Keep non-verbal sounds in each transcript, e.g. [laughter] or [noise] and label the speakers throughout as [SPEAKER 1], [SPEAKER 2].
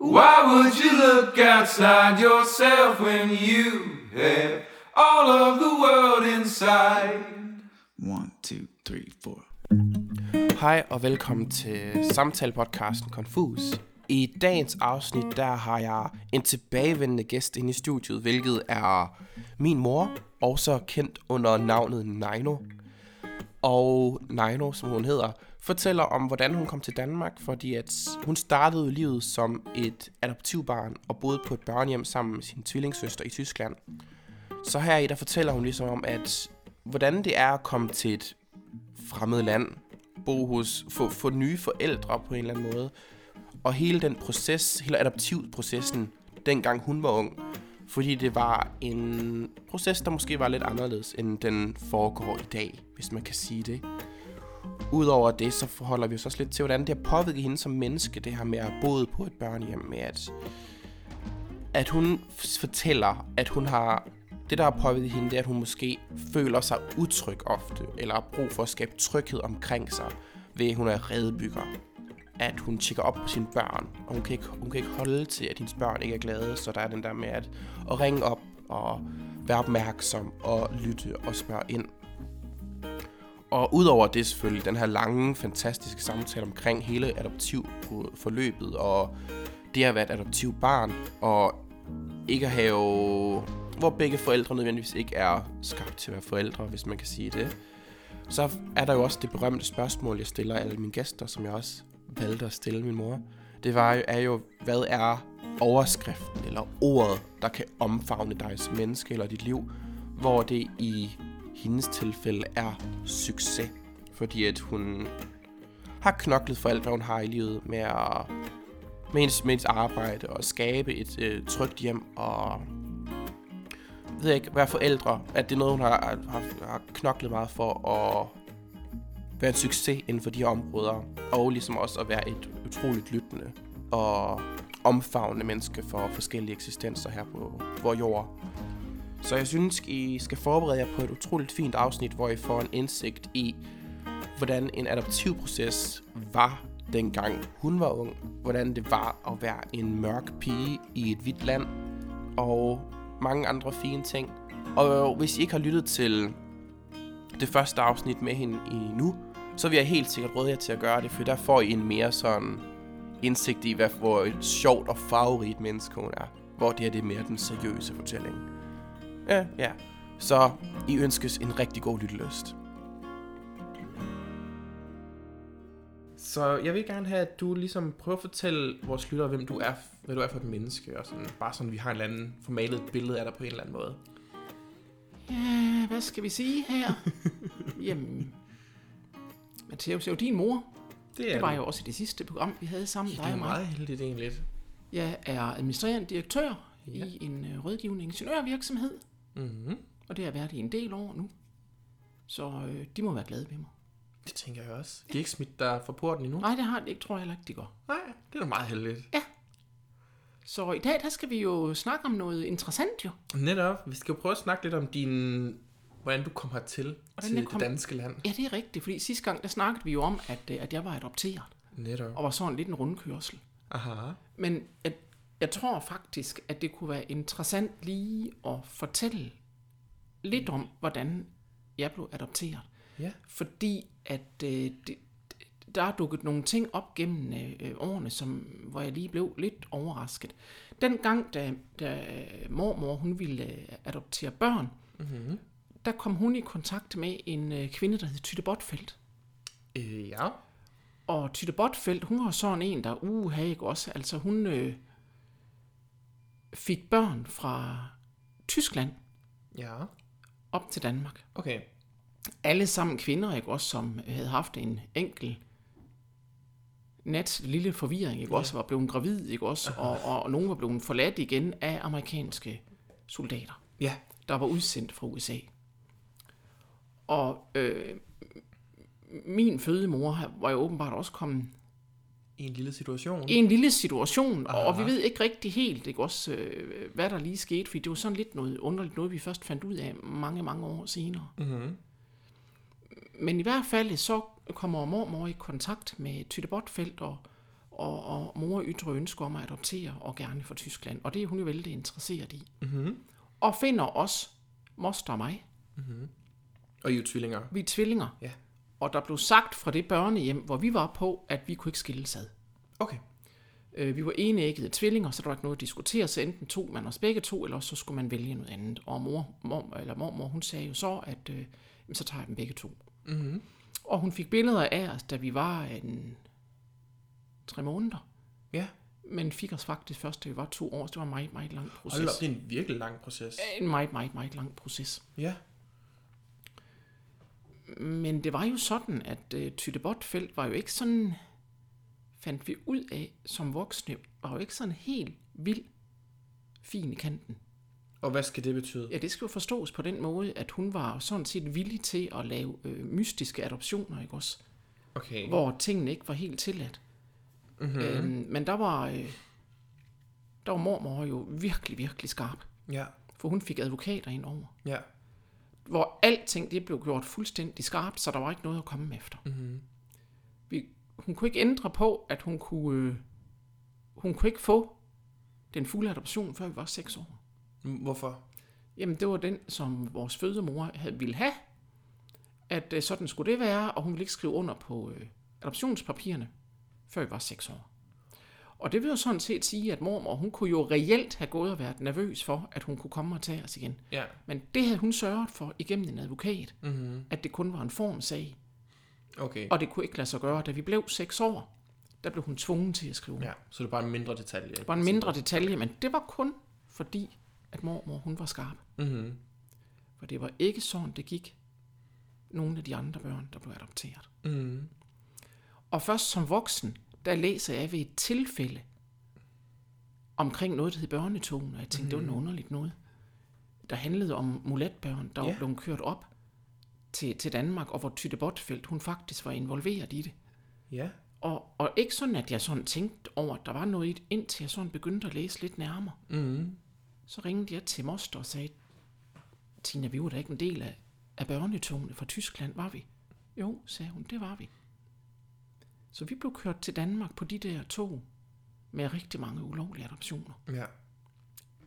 [SPEAKER 1] Why would you look outside yourself when you have all of the world inside?
[SPEAKER 2] One, two, three, four.
[SPEAKER 3] Hej og velkommen til samtalepodcasten Confus. I dagens afsnit, der har jeg en tilbagevendende gæst inde i studiet, hvilket er min mor, også kendt under navnet Nino. Og Nino, som hun hedder, fortæller om, hvordan hun kom til Danmark, fordi at hun startede livet som et adoptivbarn og boede på et børnehjem sammen med sin tvillingssøster i Tyskland. Så her i der fortæller hun ligesom om, at hvordan det er at komme til et fremmed land, bo hos, få, få nye forældre på en eller anden måde, og hele den proces, hele adoptivprocessen, dengang hun var ung, fordi det var en proces, der måske var lidt anderledes, end den foregår i dag, hvis man kan sige det. Udover det, så forholder vi os også lidt til, hvordan det har påvirket hende som menneske, det her med at have boet på et børnehjem, med at, at hun fortæller, at hun har, det der har påvirket hende, det er, at hun måske føler sig utryg ofte, eller har brug for at skabe tryghed omkring sig, ved at hun er redebygger. At hun tjekker op på sine børn, og hun kan, ikke, hun kan ikke holde til, at hendes børn ikke er glade, så der er den der med at, at ringe op og være opmærksom og lytte og spørge ind. Og udover det selvfølgelig, den her lange, fantastiske samtale omkring hele adoptivforløbet, og det at være et adoptiv barn, og ikke at have, hvor begge forældre nødvendigvis ikke er skabt til at være forældre, hvis man kan sige det. Så er der jo også det berømte spørgsmål, jeg stiller alle mine gæster, som jeg også valgte at stille min mor. Det var jo, er jo, hvad er overskriften eller ordet, der kan omfavne dig som menneske eller dit liv, hvor det i hendes tilfælde er succes. Fordi at hun har knoklet for alt, hvad hun har i livet med at med hendes, med hendes arbejde og skabe et øh, trygt hjem og ved jeg ikke, være forældre, at det er noget, hun har, har, har knoklet meget for at være en succes inden for de her områder, og ligesom også at være et utroligt lyttende og omfavnende menneske for forskellige eksistenser her på vores jord. Så jeg synes, I skal forberede jer på et utroligt fint afsnit, hvor I får en indsigt i, hvordan en adoptivproces var dengang hun var ung. Hvordan det var at være en mørk pige i et hvidt land. Og mange andre fine ting. Og hvis I ikke har lyttet til det første afsnit med hende i nu, så vil jeg helt sikkert råde jer til at gøre det, for der får I en mere sådan indsigt i, hvad, hvor et sjovt og farverigt menneske hun er. Hvor det her det er mere den seriøse fortælling. Ja, ja. Så I ønskes en rigtig god lyttelyst. Så jeg vil gerne have, at du ligesom prøver at fortælle vores lyttere, hvem du er, hvad du er for et menneske, og sådan, bare sådan, vi har en eller anden formalet billede af dig på en eller anden måde.
[SPEAKER 4] Ja, hvad skal vi sige her? [laughs] Jamen, Matheus er jo din mor.
[SPEAKER 3] Det, er
[SPEAKER 4] Det var
[SPEAKER 3] du.
[SPEAKER 4] jo også i det sidste program, vi havde sammen.
[SPEAKER 3] Ja, det er meget heldigt egentlig.
[SPEAKER 4] Jeg er administrerende direktør
[SPEAKER 3] Ja.
[SPEAKER 4] i en øh, rådgivende ingeniørvirksomhed,
[SPEAKER 3] Mm-hmm.
[SPEAKER 4] og det har jeg været i en del år nu. Så øh, de må være glade ved mig.
[SPEAKER 3] Det tænker jeg også. De er ikke smidt der fra porten endnu?
[SPEAKER 4] Nej, det har de ikke, tror jeg heller ikke, de går.
[SPEAKER 3] Nej, det er da meget heldigt.
[SPEAKER 4] Så i dag, der skal vi jo snakke om noget interessant jo.
[SPEAKER 3] Netop. Vi skal jo prøve at snakke lidt om din... Hvordan du kom hertil
[SPEAKER 4] Hvordan
[SPEAKER 3] til
[SPEAKER 4] jeg
[SPEAKER 3] det
[SPEAKER 4] kom-
[SPEAKER 3] danske land.
[SPEAKER 4] Ja, det er rigtigt, fordi sidste gang, der snakkede vi jo om, at, øh, at jeg var adopteret,
[SPEAKER 3] Netop.
[SPEAKER 4] og var sådan lidt en rundkørsel.
[SPEAKER 3] Aha.
[SPEAKER 4] Men at, jeg tror faktisk, at det kunne være interessant lige at fortælle lidt om, hvordan jeg blev adopteret.
[SPEAKER 3] Ja.
[SPEAKER 4] Fordi at øh, det, der er dukket nogle ting op gennem øh, årene, som, hvor jeg lige blev lidt overrasket. Den gang, da, da mormor hun ville øh, adoptere børn,
[SPEAKER 3] Mm-hmm.
[SPEAKER 4] der kom hun i kontakt med en øh, kvinde, der hed Tytte Botfeldt.
[SPEAKER 3] Øh, ja.
[SPEAKER 4] Og Tytte Botfeldt, hun var sådan en, der, uh, ikke også, altså hun øh, fik børn fra Tyskland
[SPEAKER 3] Ja.
[SPEAKER 4] op til Danmark.
[SPEAKER 3] Okay.
[SPEAKER 4] Alle sammen kvinder, ikke også, som havde haft en enkel nat lille forvirring, ikke også, var blevet gravid, ikke også, og, og, og nogen var blevet forladt igen af amerikanske soldater,
[SPEAKER 3] Ja.
[SPEAKER 4] der var udsendt fra USA. Og øh, min fødemor var jo åbenbart også kommet
[SPEAKER 3] I en lille situation.
[SPEAKER 4] i en lille situation, og, og vi
[SPEAKER 3] Aha.
[SPEAKER 4] ved ikke rigtig helt, ikke også, øh, hvad der lige skete, fordi det var sådan lidt noget underligt, noget vi først fandt ud af mange, mange år senere.
[SPEAKER 3] Mm-hmm.
[SPEAKER 4] Men i hvert fald så kommer mormor i kontakt med Tytte Botfeldt og, og, og mor ytrer ønske om at adoptere og gerne fra Tyskland. Og det er hun jo vældig interesseret i. Mm-hmm. Og finder os, moster og mig.
[SPEAKER 5] Og I er jo tvillinger.
[SPEAKER 4] Vi er tvillinger.
[SPEAKER 5] Ja.
[SPEAKER 4] Og der blev sagt fra det børnehjem, hvor vi var på, at vi kunne ikke skilles ad.
[SPEAKER 5] Okay.
[SPEAKER 4] Øh, vi var enæggede tvillinger, så der var ikke noget at diskutere, så enten tog man os begge to, eller så skulle man vælge noget andet. Og mor, mor, eller mormor, hun sagde jo så, at øh, så tager jeg dem begge to. Mm-hmm. Og hun fik billeder af os, da vi var en tre måneder.
[SPEAKER 5] Ja.
[SPEAKER 4] Men fik os faktisk først, da vi var to år, så det var en meget, meget lang proces.
[SPEAKER 5] Hold op, det er en virkelig lang proces.
[SPEAKER 4] En meget, meget, meget lang proces.
[SPEAKER 5] Ja.
[SPEAKER 4] Men det var jo sådan, at uh, Tytte Botfeldt var jo ikke sådan, fandt vi ud af som voksne, var jo ikke sådan helt vild fin i kanten.
[SPEAKER 5] Og hvad skal det betyde?
[SPEAKER 4] Ja, det skal jo forstås på den måde, at hun var sådan set villig til at lave øh, mystiske adoptioner, ikke også?
[SPEAKER 5] Okay.
[SPEAKER 4] Hvor tingene ikke var helt tilladt. Mm-hmm. Øhm, men der var, øh, der var mormor jo virkelig, virkelig skarp.
[SPEAKER 5] Ja.
[SPEAKER 4] For hun fik advokater ind over.
[SPEAKER 5] Ja.
[SPEAKER 4] Hvor alting det blev gjort fuldstændig skarpt, så der var ikke noget at komme efter. Mm-hmm. Vi, hun kunne ikke ændre på, at hun kunne, øh, hun kunne ikke få den fulde adoption, før vi var seks år.
[SPEAKER 5] Hvorfor?
[SPEAKER 4] Jamen, det var den, som vores fødemor havde, ville have, at øh, sådan skulle det være, og hun ville ikke skrive under på øh, adoptionspapirerne, før vi var seks år. Og det vil jo sådan set sige, at mormor, hun kunne jo reelt have gået og været nervøs for, at hun kunne komme og tage os igen.
[SPEAKER 5] Ja.
[SPEAKER 4] Men det havde hun sørget for igennem en advokat, mm-hmm. at det kun var en formsag.
[SPEAKER 5] Okay.
[SPEAKER 4] Og det kunne ikke lade sig gøre. Da vi blev seks år, der blev hun tvunget til at skrive.
[SPEAKER 5] Ja, så det er bare en mindre detalje.
[SPEAKER 4] Det var en mindre detalje, men det var kun fordi, at mormor hun var skarp.
[SPEAKER 5] Mm-hmm.
[SPEAKER 4] For det var ikke sådan, det gik nogle af de andre børn, der blev adopteret.
[SPEAKER 5] Mm-hmm.
[SPEAKER 4] Og først som voksen, der læser jeg ved et tilfælde omkring noget, der hed børnetogen, og jeg tænkte, mm. det var noget underligt noget. Der handlede om mulatbørn, der
[SPEAKER 5] Ja.
[SPEAKER 4] blev kørt op til, til Danmark, og hvor Tytte Botfeldt, hun faktisk var involveret i det.
[SPEAKER 5] Ja.
[SPEAKER 4] Og, og ikke sådan, at jeg sådan tænkte over, at der var noget i det, indtil jeg sådan begyndte at læse lidt nærmere.
[SPEAKER 5] Mm-hmm.
[SPEAKER 4] Så ringede jeg til moster og sagde, Tina, vi var da ikke en del af, af børnetogene fra Tyskland, var vi? Jo, sagde hun, det var vi. Så vi blev kørt til Danmark på de der tog med rigtig mange ulovlige adoptioner.
[SPEAKER 5] Ja.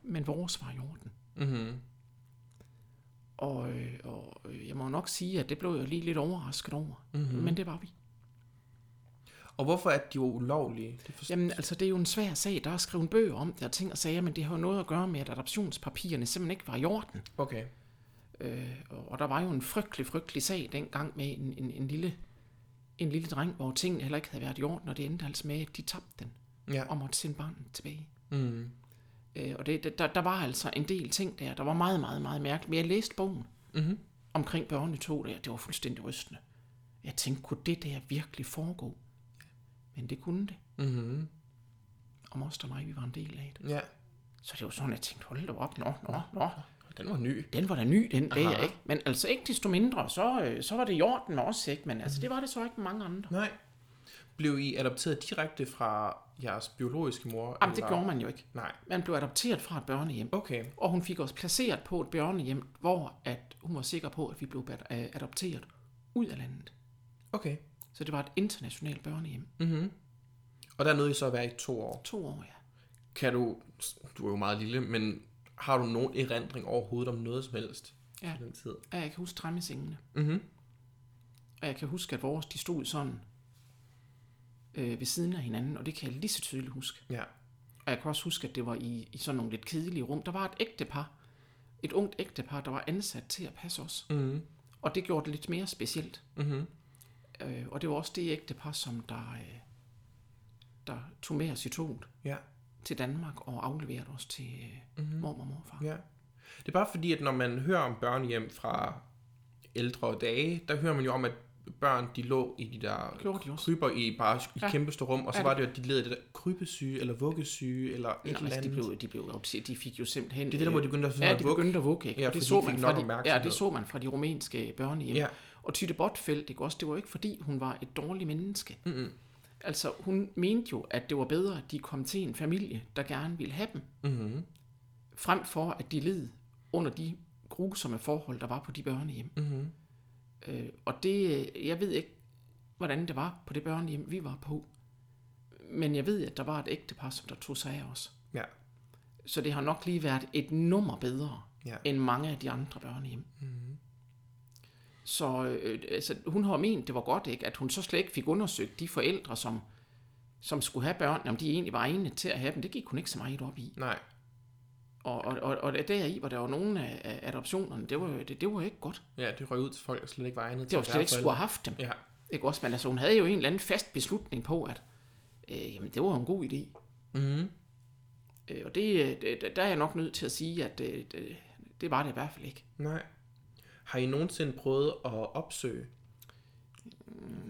[SPEAKER 4] Men vores var i orden.
[SPEAKER 5] Mm-hmm.
[SPEAKER 4] Og, øh, og øh, jeg må nok sige, at det blev jeg lige lidt overrasket over. Mm-hmm. Men det var vi.
[SPEAKER 5] Og hvorfor er de jo ulovlige? Det forstår...
[SPEAKER 4] Jamen, altså, det er jo en svær sag. Der er skrevet bøger om det og ting og sager, men det har jo noget at gøre med, at adoptionspapirerne simpelthen ikke var i orden.
[SPEAKER 5] Okay.
[SPEAKER 4] Øh, og der var jo en frygtelig, frygtelig sag dengang med en, en, en, lille, en lille dreng, hvor tingene heller ikke havde været i orden, og det endte altså med, at de tabte den
[SPEAKER 5] Ja.
[SPEAKER 4] og måtte sende barnet tilbage.
[SPEAKER 5] Mm.
[SPEAKER 4] Øh, og det, der, der var altså en del ting der, der var meget, meget, meget mærkeligt. Men jeg læste bogen
[SPEAKER 5] Mm-hmm.
[SPEAKER 4] omkring børnetog der, det var fuldstændig rystende. Jeg tænkte, kunne det der virkelig foregå? Men det kunne det.
[SPEAKER 5] Mm-hmm.
[SPEAKER 4] Og moster og mig, vi var en del af det.
[SPEAKER 5] Ja.
[SPEAKER 4] Så det var sådan, jeg tænkte, hold da op, nå, nå, nå.
[SPEAKER 5] Den var ny.
[SPEAKER 4] Den var da ny, den dag,
[SPEAKER 5] Aha.
[SPEAKER 4] ikke? Men altså ikke desto mindre, så, øh, så var det i orden med os, ikke? Men altså, det var det så ikke med mange andre.
[SPEAKER 5] Nej. Blev I adopteret direkte fra jeres biologiske mor?
[SPEAKER 4] Jamen, det gjorde man jo ikke.
[SPEAKER 5] Nej.
[SPEAKER 4] Man blev adopteret fra et børnehjem.
[SPEAKER 5] Okay.
[SPEAKER 4] Og hun fik os placeret på et børnehjem, hvor at hun var sikker på, at vi blev øh, adopteret ud af landet.
[SPEAKER 5] Okay.
[SPEAKER 4] Så det var et internationalt børnehjem.
[SPEAKER 5] Mm-hmm. Og der nåede I så at være i to år.
[SPEAKER 4] To år, ja.
[SPEAKER 5] Kan du, du er jo meget lille, men har du nogen erindring overhovedet om noget som helst
[SPEAKER 4] Ja.
[SPEAKER 5] den tid?
[SPEAKER 4] Og jeg kan huske træmmesengene.
[SPEAKER 5] Mm-hmm.
[SPEAKER 4] Og jeg kan huske, at vores, de stod sådan øh, ved siden af hinanden, og det kan jeg lige så tydeligt huske.
[SPEAKER 5] Ja.
[SPEAKER 4] Og jeg kan også huske, at det var i, i sådan nogle lidt kedelige rum. Der var et ægtepar, et ungt ægtepar, der var ansat til at passe os.
[SPEAKER 5] Mm-hmm.
[SPEAKER 4] Og det gjorde det lidt mere specielt.
[SPEAKER 5] Mm-hmm.
[SPEAKER 4] Øh, og det var også det ægtepar, som der, øh, der tog med os i toget
[SPEAKER 5] Ja.
[SPEAKER 4] Til Danmark og afleverede os til øh, mm-hmm. mormor og morfar.
[SPEAKER 5] Ja. Det er bare fordi, at når man hører om børnehjem fra ældre dage, der hører man jo om, at børn, de lå i de der
[SPEAKER 4] Gjorde de også.
[SPEAKER 5] kryber i bare i
[SPEAKER 4] Ja.
[SPEAKER 5] kæmpe store rum, og så
[SPEAKER 4] Ja,
[SPEAKER 5] var det jo, at de led af det der krybesyge, eller vuggesyge, eller et eller
[SPEAKER 4] altså, de,
[SPEAKER 5] andet.
[SPEAKER 4] blev, de, blev, de fik jo simpelthen...
[SPEAKER 5] Det er det der, hvor de begyndte at,
[SPEAKER 4] Ja, de
[SPEAKER 5] vugge.
[SPEAKER 4] begyndte at vugge?
[SPEAKER 5] Ja,
[SPEAKER 4] det så
[SPEAKER 5] de
[SPEAKER 4] man fra de, ja, det så man fra de rumænske børnehjem.
[SPEAKER 5] Ja.
[SPEAKER 4] Og Tytte Botfeldt, ikke også? Det var jo ikke fordi, hun var et dårligt menneske.
[SPEAKER 5] Mm-mm.
[SPEAKER 4] Altså, hun mente jo, at det var bedre, at de kom til en familie, der gerne ville have dem,
[SPEAKER 5] Mm-hmm.
[SPEAKER 4] frem for at de led under de grusomme forhold, der var på de børnehjem.
[SPEAKER 5] Mm-hmm.
[SPEAKER 4] Øh, og det, jeg ved ikke, hvordan det var på det børnehjem, vi var på. Men jeg ved, at der var et ægtepar, som der tog sig af os.
[SPEAKER 5] Ja.
[SPEAKER 4] Så det har nok lige været et nummer bedre,
[SPEAKER 5] Ja.
[SPEAKER 4] end mange af de andre børnehjem. Mm-hmm. Så øh, altså, hun har ment, det var godt, ikke, at hun så slet ikke fik undersøgt de forældre, som, som skulle have børn, om de egentlig var egnede til at have dem. Det gik hun ikke så meget op i.
[SPEAKER 5] Nej.
[SPEAKER 4] Og, og, og, og deri, hvor der var nogle af, af adoptionerne, det var, det, det var ikke godt.
[SPEAKER 5] Ja, det røg ud til folk, der slet ikke var egnet
[SPEAKER 4] Det var slet ikke skulle have haft dem.
[SPEAKER 5] Ja.
[SPEAKER 4] Ikke også? Men altså, hun havde jo en eller anden fast beslutning på, at øh, jamen, det var en god idé.
[SPEAKER 5] Mhm.
[SPEAKER 4] Øh, og det, øh, det, der er jeg nok nødt til at sige, at øh, det, det var det i hvert fald ikke.
[SPEAKER 5] Nej. Har I nogensinde prøvet at opsøge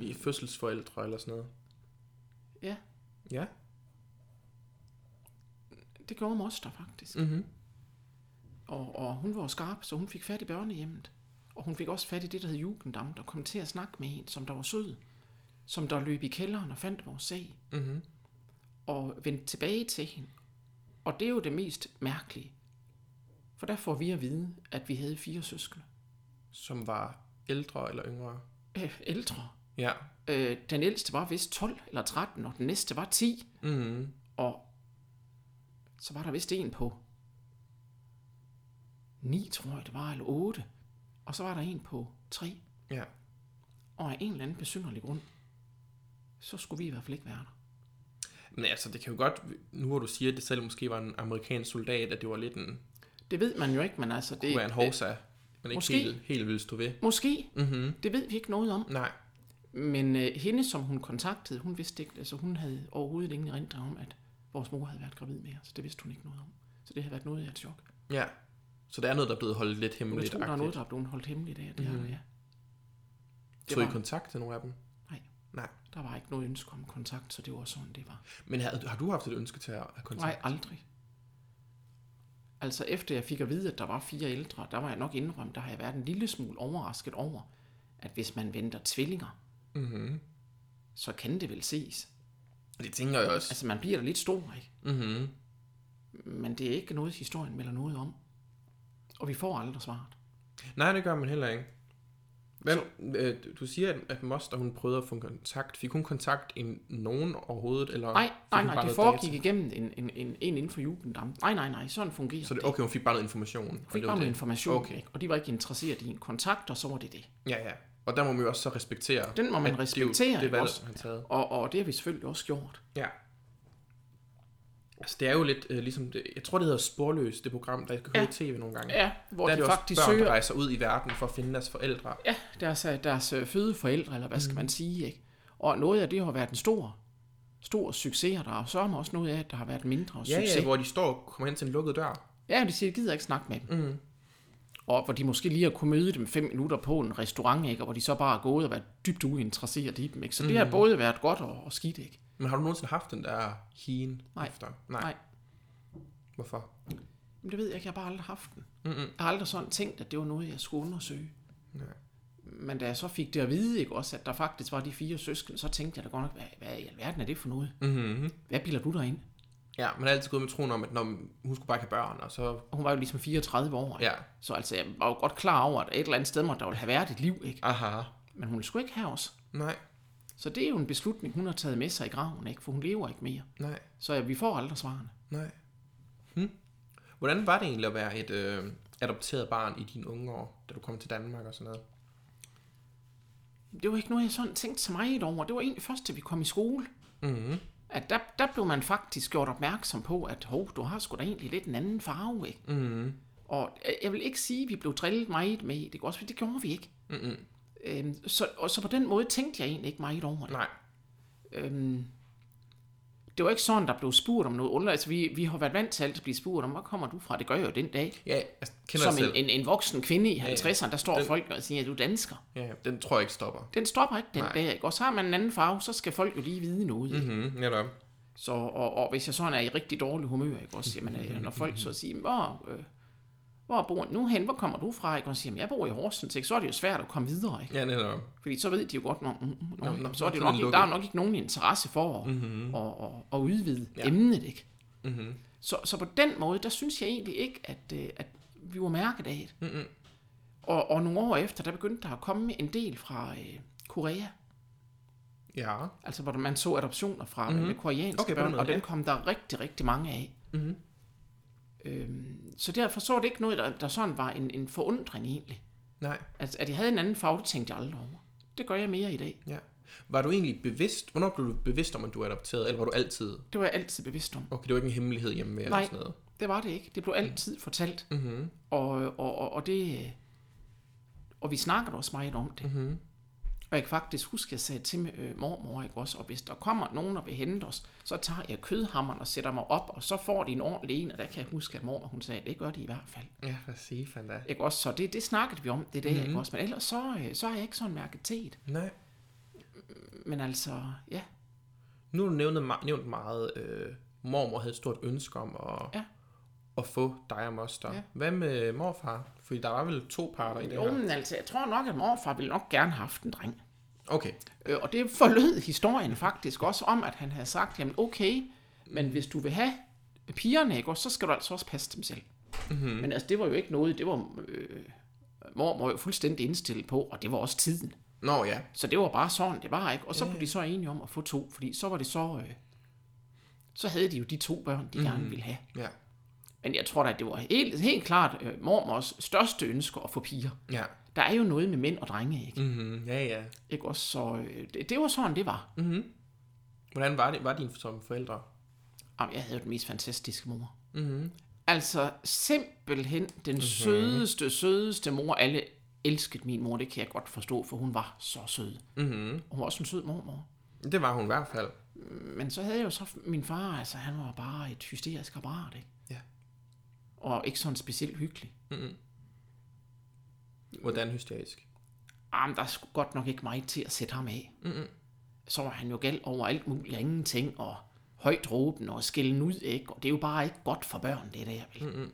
[SPEAKER 5] i fødselsforældre eller sådan noget?
[SPEAKER 4] Ja,
[SPEAKER 5] Ja.
[SPEAKER 4] det gjorde moster faktisk.
[SPEAKER 5] Mhm.
[SPEAKER 4] Og, og hun var skarp, så hun fik fat i børnehjemmet. Og hun fik også fat i det, der hed Jugendamt, og kom til at snakke med en, som der var sød. Som der løb i kælderen og fandt vores sag.
[SPEAKER 5] Mhm.
[SPEAKER 4] Og vendte tilbage til hende. Og det er jo det mest mærkelige. For der får vi at vide, at vi havde fire søskende.
[SPEAKER 5] Som var ældre eller yngre?
[SPEAKER 4] Øh, ældre.
[SPEAKER 5] Ja.
[SPEAKER 4] Øh, den ældste var vist 12 eller 13, og den næste var 10.
[SPEAKER 5] Mhm.
[SPEAKER 4] Og så var der vist en på 9, tror jeg det var, eller 8. Og så var der en på 3.
[SPEAKER 5] Ja.
[SPEAKER 4] Og af en eller anden besynderlig grund, så skulle vi i hvert fald ikke være der.
[SPEAKER 5] Men altså, det kan jo godt, nu hvor du siger, at det selv måske var en amerikansk soldat, at det var lidt en,
[SPEAKER 4] Det ved man jo ikke, men altså... Det,
[SPEAKER 5] kunne være en hovsa, men ikke
[SPEAKER 4] måske.
[SPEAKER 5] helt, helt vil stå ved.
[SPEAKER 4] Måske.
[SPEAKER 5] Mhm.
[SPEAKER 4] Det ved vi ikke noget om.
[SPEAKER 5] Nej.
[SPEAKER 4] Men øh, hende, som hun kontaktede, hun vidste ikke, altså hun havde overhovedet ingen erindring om, at vores mor havde været gravid med os. Det vidste hun ikke noget om. Så det havde været noget af et chok.
[SPEAKER 5] Ja. Så der er noget, der er blevet holdt lidt
[SPEAKER 4] Jeg
[SPEAKER 5] hemmeligt.
[SPEAKER 4] tror, der er noget, der er blevet holdt hemmeligt af. Det mm. ja. Det
[SPEAKER 5] Tog I
[SPEAKER 4] var-
[SPEAKER 5] kontakt til nogle af dem?
[SPEAKER 4] Nej,
[SPEAKER 5] Nej.
[SPEAKER 4] der var ikke noget ønske om kontakt, så det var sådan, det var.
[SPEAKER 5] Men har, har du haft et ønske til at have kontakt?
[SPEAKER 4] Nej, aldrig. Altså efter jeg fik at vide, at der var fire ældre, der var jeg nok indrømt, der har jeg været en lille smule overrasket over, at hvis man venter tvillinger,
[SPEAKER 5] Mhm.
[SPEAKER 4] så kan det vel ses.
[SPEAKER 5] Det tænker jeg også.
[SPEAKER 4] Altså man bliver da lidt stor, ikke?
[SPEAKER 5] Mhm.
[SPEAKER 4] Men det er ikke noget, historien melder noget om. Og vi får aldrig svaret.
[SPEAKER 5] Nej, det gør man heller ikke. Hvem, øh, du siger, at, Moster, hun prøvede at få kontakt. Fik hun kontakt i nogen overhovedet? Eller
[SPEAKER 4] Nej, nej,
[SPEAKER 5] hun
[SPEAKER 4] nej, det foregik
[SPEAKER 5] data?
[SPEAKER 4] igennem en, en, en, en inden for Jugendamt. Nej, nej, nej, sådan fungerer
[SPEAKER 5] Så det,
[SPEAKER 4] det.
[SPEAKER 5] okay, hun fik bare noget information. og
[SPEAKER 4] Fik
[SPEAKER 5] det
[SPEAKER 4] bare noget
[SPEAKER 5] det.
[SPEAKER 4] information,
[SPEAKER 5] Okay.
[SPEAKER 4] ikke? og de var ikke interesseret i en kontakt, og så var det det.
[SPEAKER 5] Ja, ja. Og der må man jo også så respektere.
[SPEAKER 4] Den må man
[SPEAKER 5] det er
[SPEAKER 4] respektere,
[SPEAKER 5] Det
[SPEAKER 4] ikke
[SPEAKER 5] valg, han taget.
[SPEAKER 4] Og, og det har vi selvfølgelig også gjort.
[SPEAKER 5] Ja. Altså, det er jo lidt øh, ligesom, det, jeg tror, det hedder Sporløs, det program, der kan
[SPEAKER 4] Ja.
[SPEAKER 5] i tv nogle gange.
[SPEAKER 4] Ja, hvor
[SPEAKER 5] der er
[SPEAKER 4] de
[SPEAKER 5] det også
[SPEAKER 4] faktisk
[SPEAKER 5] børn, der
[SPEAKER 4] søger
[SPEAKER 5] rejser ud i verden for at finde deres forældre.
[SPEAKER 4] ja, deres, øh, deres øh, fødeforældre, eller hvad skal man sige, ikke? Og noget af det har været en stor, stor succes, og der er så også noget af, at der har været mindre
[SPEAKER 5] Ja,
[SPEAKER 4] succes.
[SPEAKER 5] ja, hvor de står og kommer hen til en lukket dør.
[SPEAKER 4] Ja, de siger, jeg gider ikke snakke med dem. Mm. Og hvor de måske lige har kunne møde dem fem minutter på en restaurant, ikke? og hvor de så bare er gået og været dybt uinteresseret i dem. Ikke? Så det har både været godt og, og skidt. Ikke?
[SPEAKER 5] Men har du nogensinde haft den der hien
[SPEAKER 4] Nej.
[SPEAKER 5] efter? Nej.
[SPEAKER 4] Nej.
[SPEAKER 5] Hvorfor?
[SPEAKER 4] Men det ved jeg ikke, jeg har bare aldrig haft den.
[SPEAKER 5] Mm-mm.
[SPEAKER 4] Jeg har aldrig sådan tænkt, at det var noget, jeg skulle undersøge.
[SPEAKER 5] Nej.
[SPEAKER 4] Men da jeg så fik det at vide, ikke, også, at der faktisk var de fire søskende, så tænkte jeg da godt nok, hvad, hvad i alverden er det for noget?
[SPEAKER 5] Mm-hmm.
[SPEAKER 4] Hvad bilder du dig ind?
[SPEAKER 5] Ja, man er altid gået med troen om, at når hun skulle bare ikke have børn, og så...
[SPEAKER 4] Og hun var jo ligesom 34 år. ikke?
[SPEAKER 5] Ja.
[SPEAKER 4] Så altså, jeg var jo godt klar over, at et eller andet sted måtte der ville have været et liv. Ikke?
[SPEAKER 5] Aha.
[SPEAKER 4] Men hun sgu ikke have os.
[SPEAKER 5] Nej,
[SPEAKER 4] Så det er jo en beslutning, hun har taget med sig i graven, ikke? for hun lever ikke mere.
[SPEAKER 5] nej,
[SPEAKER 4] Så ja, vi får aldrig svarene.
[SPEAKER 5] nej. Hm. Hvordan var det egentlig at være et øh, adopteret barn i dine unge år, da du kom til Danmark og sådan noget?
[SPEAKER 4] Det var ikke noget, jeg sådan tænkte så meget over. Det var egentlig først, da vi kom i skole.
[SPEAKER 5] Mm-hmm.
[SPEAKER 4] At der, der blev man faktisk gjort opmærksom på, at hov, du har sgu da egentlig lidt en anden farve, ikke?
[SPEAKER 5] Mm-hmm.
[SPEAKER 4] Og øh, jeg vil ikke sige, at vi blev drillet meget med det, også, for det gjorde vi ikke.
[SPEAKER 5] Mm-hmm.
[SPEAKER 4] Øhm, så, og så på den måde tænkte jeg egentlig ikke meget over det.
[SPEAKER 5] Nej.
[SPEAKER 4] Øhm, det var ikke sådan, der blev spurgt om noget under. Altså, vi, vi har været vant til alt at blive spurgt om, hvor kommer du fra? Det gør jeg jo den dag.
[SPEAKER 5] Ja, jeg kender
[SPEAKER 4] Som en, en, en voksen kvinde i
[SPEAKER 5] ja.
[SPEAKER 4] 50'erne, der står
[SPEAKER 5] Den-
[SPEAKER 4] folk og siger, at du er dansker.
[SPEAKER 5] Ja, den tror jeg ikke stopper.
[SPEAKER 4] Den stopper ikke den
[SPEAKER 5] Nej.
[SPEAKER 4] dag, ikke? Og så har man en anden farve, så skal folk jo lige vide noget.
[SPEAKER 5] Mm-hmm. Netop.
[SPEAKER 4] Så, og, og hvis jeg sådan er i rigtig dårlig humør, ikke? Også, jamen, øh, når folk så siger, hvor, øh, hvor bor nu hen? Hvor kommer du fra? Ikke? Og siger, "Jamen, jeg bor i Horsens, ikke? så er det jo svært at komme videre. Ikke?
[SPEAKER 5] Ja, netop.
[SPEAKER 4] Fordi så ved de jo godt, når, mm, mm,
[SPEAKER 5] Nå,
[SPEAKER 4] nå,
[SPEAKER 5] nå,
[SPEAKER 4] så er det nok, ikke- der er nok ikke nogen interesse for at, mm-hmm. at, at, at udvide
[SPEAKER 5] Ja.
[SPEAKER 4] emnet. Ikke?
[SPEAKER 5] Mm-hmm.
[SPEAKER 4] Så, så på den måde, der synes jeg egentlig ikke, at, øh, at vi var mærket af det.
[SPEAKER 5] Mm-hmm.
[SPEAKER 4] Og, og nogle år efter, der begyndte der at komme en del fra øh, Korea.
[SPEAKER 5] Ja.
[SPEAKER 4] Altså, hvor man så adoptioner fra mm-hmm. koreanske.
[SPEAKER 5] Okay,
[SPEAKER 4] børn, og den kom der rigtig, rigtig mange af.
[SPEAKER 5] Mhm.
[SPEAKER 4] Øhm, så derfor så det ikke noget, der, der sådan var en, en forundring egentlig.
[SPEAKER 5] Nej.
[SPEAKER 4] Altså, at jeg havde en anden farve, det tænkte jeg aldrig over. Det gør jeg mere i dag.
[SPEAKER 5] Ja. Var du egentlig bevidst, hvornår blev du bevidst om, at du er adopteret, eller var du altid,
[SPEAKER 4] Det var jeg altid bevidst om.
[SPEAKER 5] okay, det var ikke en hemmelighed hjemme ved, eller sådan noget?
[SPEAKER 4] Det var det ikke. Det blev altid fortalt.
[SPEAKER 5] Mhm.
[SPEAKER 4] Og, og, og, og det... Og vi snakkede også meget om det.
[SPEAKER 5] Mhm.
[SPEAKER 4] Og jeg kan faktisk huske, at jeg sagde til øh, mormor, ikke også, og hvis der kommer nogen og vil hente os, så tager jeg kødhammeren og sætter mig op, og så får de en ordentlig en, og der kan jeg huske, at mor, hun sagde, det gør de i hvert fald.
[SPEAKER 5] Ja, siger fanden da?
[SPEAKER 4] Ikke også, så det, det snakkede vi om, det der,
[SPEAKER 5] Mhm.
[SPEAKER 4] mm-hmm. ikke også, men ellers så, øh, så har jeg ikke sådan mærket til det.
[SPEAKER 5] Nej.
[SPEAKER 4] Men altså, ja,
[SPEAKER 5] Nu har du nævnt, nævnt meget, øh, mormor havde et stort ønske om at,
[SPEAKER 4] Ja.
[SPEAKER 5] At få dig og moster.
[SPEAKER 4] Ja.
[SPEAKER 5] Hvad med morfar? Fordi der var vel to parter i det
[SPEAKER 4] jo,
[SPEAKER 5] her.
[SPEAKER 4] men altså, jeg tror nok, at morfar ville nok gerne have haft en dreng.
[SPEAKER 5] Okay.
[SPEAKER 4] Øh, og det forlød historien faktisk også om, at han havde sagt, jamen okay, men hvis du vil have pigerne, ikke, så skal du altså også passe dem selv. Mm-hmm. Men altså, det var jo ikke noget, det var øh, mormor jo fuldstændig indstillet på, og det var også tiden.
[SPEAKER 5] Nå ja.
[SPEAKER 4] Så det var bare sådan, det var ikke. Og så blev de så enige om at få to, fordi så var det så... Øh, så havde de jo de to børn, de mm-hmm. gerne ville have.
[SPEAKER 5] Ja.
[SPEAKER 4] Men jeg tror da, at det var helt, helt klart øh, mormors største ønske at få piger.
[SPEAKER 5] Ja.
[SPEAKER 4] Der er jo noget med mænd og drenge, ikke?
[SPEAKER 5] Mm-hmm. Ja, ja.
[SPEAKER 4] ikke? Også, så øh, det, det var sådan, det var.
[SPEAKER 5] Hvordan var det, var dine som forældre?
[SPEAKER 4] Jamen, jeg havde jo den mest fantastiske mor.
[SPEAKER 5] Mm-hmm.
[SPEAKER 4] Altså simpelthen den mm-hmm. sødeste, sødeste mor. Alle elskede min mor, det kan jeg godt forstå, for hun var så sød.
[SPEAKER 5] Mm-hmm.
[SPEAKER 4] Hun var også en sød mormor.
[SPEAKER 5] Det var hun i hvert fald.
[SPEAKER 4] Men så havde jeg jo så min far, altså han var bare et hysterisk apparat, ikke? Og ikke sådan specielt hyggelig.
[SPEAKER 5] Hvordan hysterisk?
[SPEAKER 4] Jamen, der skulle godt nok ikke meget til at sætte ham af.
[SPEAKER 5] Mm-mm.
[SPEAKER 4] Så var han jo galt over alt muligt og ingenting, og højt råben og skælden ud, ikke? Og det er jo bare ikke godt for børn, det der, vel?
[SPEAKER 5] Mm-mm.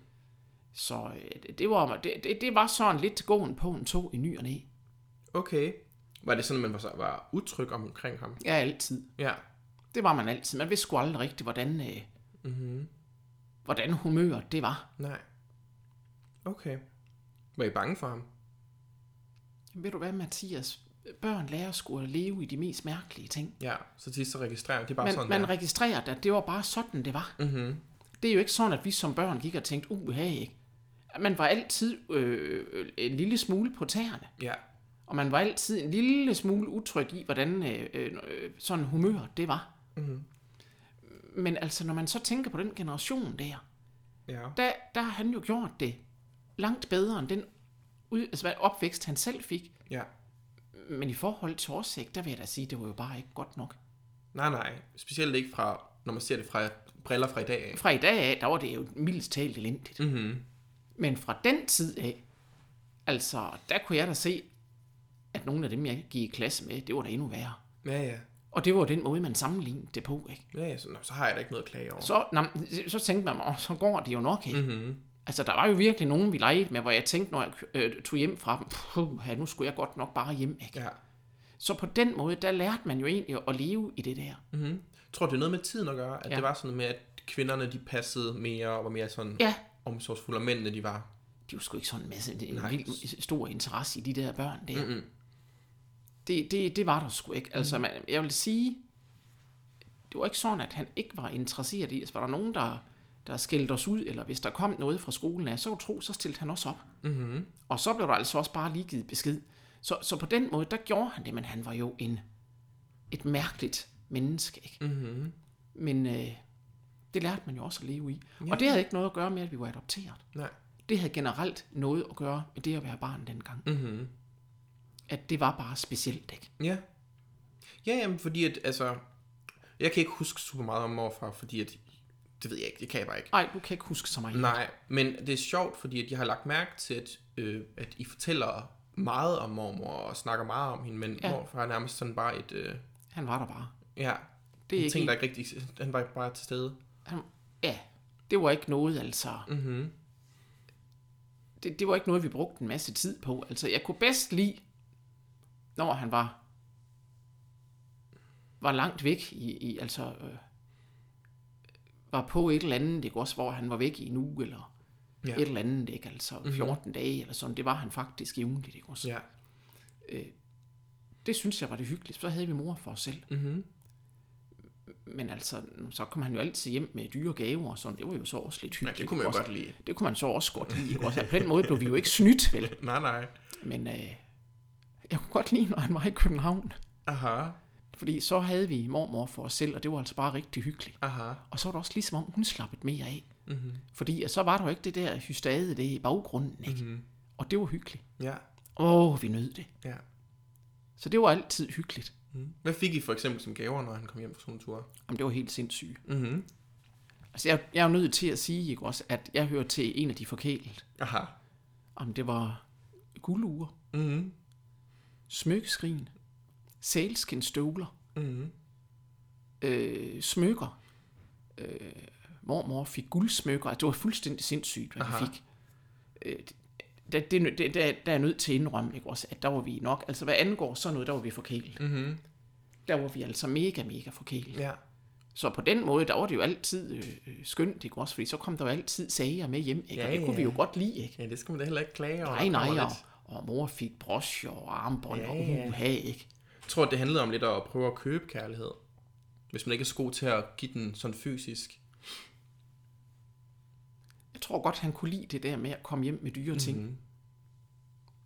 [SPEAKER 4] Så øh, det, var, det, det, det var sådan lidt gåen på en to i ny og næ.
[SPEAKER 5] Okay. Var det sådan, at man var, var utryg omkring ham?
[SPEAKER 4] Ja, altid.
[SPEAKER 5] Ja.
[SPEAKER 4] Det var man altid. Man vidste sgu aldrig rigtigt, hvordan, øh,
[SPEAKER 5] Mm-hmm.
[SPEAKER 4] Hvordan humøret det var.
[SPEAKER 5] Nej. Okay. Var I bange for ham?
[SPEAKER 4] Jamen, ved du hvad, Mathias? Børn lærer sgu at leve i de mest mærkelige ting.
[SPEAKER 5] Ja, så sidst så registrerer det er bare
[SPEAKER 4] Man,
[SPEAKER 5] sådan
[SPEAKER 4] man
[SPEAKER 5] der.
[SPEAKER 4] registrerede, at det var bare sådan, det var.
[SPEAKER 5] Mm-hmm.
[SPEAKER 4] Det er jo ikke sådan, at vi som børn gik og tænkte, uh, hey, ikke? Man var altid øh, en lille smule på tæerne.
[SPEAKER 5] Ja.
[SPEAKER 4] Og man var altid en lille smule utryg i, hvordan øh, øh, sådan humør det var.
[SPEAKER 5] Mhm.
[SPEAKER 4] Men altså, når man så tænker på den generation der,
[SPEAKER 5] Ja.
[SPEAKER 4] der, der har han jo gjort det langt bedre end den ud, altså, hvad opvækst, han selv fik.
[SPEAKER 5] Ja.
[SPEAKER 4] Men i forhold til ikke, der vil jeg da sige, det var jo bare ikke godt nok.
[SPEAKER 5] Nej, nej. Specielt ikke fra, når man ser det fra briller fra i dag af.
[SPEAKER 4] Fra i dag af, der var det jo mildest talt elendigt.
[SPEAKER 5] Mm-hmm.
[SPEAKER 4] Men fra den tid af, altså, der kunne jeg da se, at nogle af dem, jeg gik i klasse med, det var da endnu værre.
[SPEAKER 5] Ja, ja.
[SPEAKER 4] Og det var den måde, man sammenlignede det på, ikke?
[SPEAKER 5] Ja, ja, så, nå, så har jeg da ikke noget at klage over.
[SPEAKER 4] Så, nå, så tænkte man, åh, så går det jo nok, ikke?
[SPEAKER 5] Mm-hmm.
[SPEAKER 4] Altså, der var jo virkelig nogen, vi legede med, hvor jeg tænkte, når jeg øh, tog hjem fra dem, puh, nu skulle jeg godt nok bare hjem, ikke?
[SPEAKER 5] Ja.
[SPEAKER 4] Så på den måde, der lærte man jo egentlig at leve i det der.
[SPEAKER 5] Mm-hmm. Tror du, det er noget med tiden at gøre? At
[SPEAKER 4] Ja.
[SPEAKER 5] ja. det var sådan med, at kvinderne de passede mere og var mere sådan
[SPEAKER 4] Ja,
[SPEAKER 5] omsorgsfulde, og mændene de var?
[SPEAKER 4] de var sgu ikke sådan en masse, en
[SPEAKER 5] Nej.
[SPEAKER 4] vild stor interesse i de der børn der.
[SPEAKER 5] Mm-mm.
[SPEAKER 4] Det, det, det var der sgu ikke. Altså, man, jeg vil sige, det var ikke sådan, at han ikke var interesseret i, altså var der nogen, der, der skældte os ud, eller hvis der kom noget fra skolen af, så tro, så stillede han også op.
[SPEAKER 5] Mm-hmm.
[SPEAKER 4] Og så blev der altså også bare lige givet besked. Så, så på den måde, der gjorde han det, men han var jo en, et mærkeligt menneske, ikke?
[SPEAKER 5] Mm-hmm.
[SPEAKER 4] Men øh, det lærte man jo også at leve i. Ja. Og det havde ikke noget at gøre med, at vi var adopteret.
[SPEAKER 5] Nej.
[SPEAKER 4] Det havde generelt noget at gøre med det at være barn dengang.
[SPEAKER 5] Mm-hmm.
[SPEAKER 4] At det var bare specielt, ikke?
[SPEAKER 5] Ja. Ja, jamen, fordi at, altså... Jeg kan ikke huske super meget om morfar, fordi at... Det ved jeg ikke, det kan jeg bare ikke.
[SPEAKER 4] Nej, du kan ikke huske så meget.
[SPEAKER 5] Nej, men det er sjovt, fordi at jeg har lagt mærke til, at, øh, at I fortæller meget om mormor og snakker meget om hende, men
[SPEAKER 4] Ja.
[SPEAKER 5] morfar er nærmest sådan bare et... Øh,
[SPEAKER 4] Han var der bare.
[SPEAKER 5] ja,
[SPEAKER 4] Det er
[SPEAKER 5] en
[SPEAKER 4] ikke
[SPEAKER 5] ting,
[SPEAKER 4] en-
[SPEAKER 5] der ikke rigtig... Han var bare til stede.
[SPEAKER 4] Han, ja, det var ikke noget, altså.
[SPEAKER 5] Mm-hmm.
[SPEAKER 4] Det, det var ikke noget, vi brugte en masse tid på. Altså, jeg kunne bedst lide, når han var var langt væk i, i altså øh, var på et eller andet, ikke også, hvor han var væk i en uge, eller
[SPEAKER 5] Ja.
[SPEAKER 4] ja. et eller andet, ikke, altså 14 mm-hmm. dage, eller sådan, det var han faktisk jævnligt, ikke også.
[SPEAKER 5] Ja.
[SPEAKER 4] det synes jeg var det hyggeligt. Så havde vi mor for os selv.
[SPEAKER 5] Mhm.
[SPEAKER 4] Men altså, så kom han jo altid hjem med dyre gaver og sådan. Det var jo så også lidt
[SPEAKER 5] Ja,
[SPEAKER 4] hyggeligt.
[SPEAKER 5] det kunne man jo
[SPEAKER 4] også.
[SPEAKER 5] godt lide.
[SPEAKER 4] Det kunne man så også godt lide. Ikke? Også, på den måde blev vi jo ikke snydt, vel? [laughs]
[SPEAKER 5] Nej, nej.
[SPEAKER 4] Men øh, jeg kunne godt lide, når han var i København.
[SPEAKER 5] Aha,
[SPEAKER 4] Fordi så havde vi mormor for os selv, og det var altså bare rigtig hyggeligt.
[SPEAKER 5] aha.
[SPEAKER 4] Og så var det også ligesom om, hun slappede mere af.
[SPEAKER 5] Mhm.
[SPEAKER 4] Fordi så var der jo ikke det der hystade det i baggrunden, ikke?
[SPEAKER 5] Mhm.
[SPEAKER 4] Og det var hyggeligt.
[SPEAKER 5] Ja,
[SPEAKER 4] Åh, oh, vi nød det.
[SPEAKER 5] ja.
[SPEAKER 4] Så det var altid hyggeligt.
[SPEAKER 5] Mhm. Hvad fik I for eksempel som gaver, når han kom hjem fra sådan en tur?
[SPEAKER 4] Jamen, det var helt sindssygt.
[SPEAKER 5] Mhm.
[SPEAKER 4] Altså, jeg, jeg er jo nødt til at sige, ikke også, at jeg hører til en af de forkælede.
[SPEAKER 5] Aha.
[SPEAKER 4] Om det var guldure,
[SPEAKER 5] Mhm.
[SPEAKER 4] Smykkeskrin, sælskinstøvler,
[SPEAKER 5] Mhm.
[SPEAKER 4] øh, smykker. Øh, mormor fik guldsmykker. Altså, det var fuldstændig sindssygt, hvad
[SPEAKER 5] Aha.
[SPEAKER 4] vi fik. Øh, det, det, det, der, der er nødt til at indrømme, ikke også, at der var vi nok, altså hvad angår sådan noget, der var vi forkælet.
[SPEAKER 5] Mhm.
[SPEAKER 4] Der var vi altså mega, mega forkælet.
[SPEAKER 5] Ja.
[SPEAKER 4] Så på den måde, der var det jo altid øh, øh, skønt, ikke også, fordi så kom der jo altid sager med hjem, ikke?
[SPEAKER 5] Ja,
[SPEAKER 4] og det kunne
[SPEAKER 5] ja.
[SPEAKER 4] vi jo godt lide, ikke?
[SPEAKER 5] Ja, det skal man da heller ikke klage over.
[SPEAKER 4] Nej,
[SPEAKER 5] Der
[SPEAKER 4] nej, og. Og mor fik brosjer og armbånd
[SPEAKER 5] Ja,
[SPEAKER 4] og uha, ikke?
[SPEAKER 5] Jeg tror, det handlede om lidt at prøve at købe kærlighed. Hvis man ikke er så god til at give den sådan fysisk.
[SPEAKER 4] Jeg tror godt, han kunne lide det der med at komme hjem med dyre ting.
[SPEAKER 5] Mhm.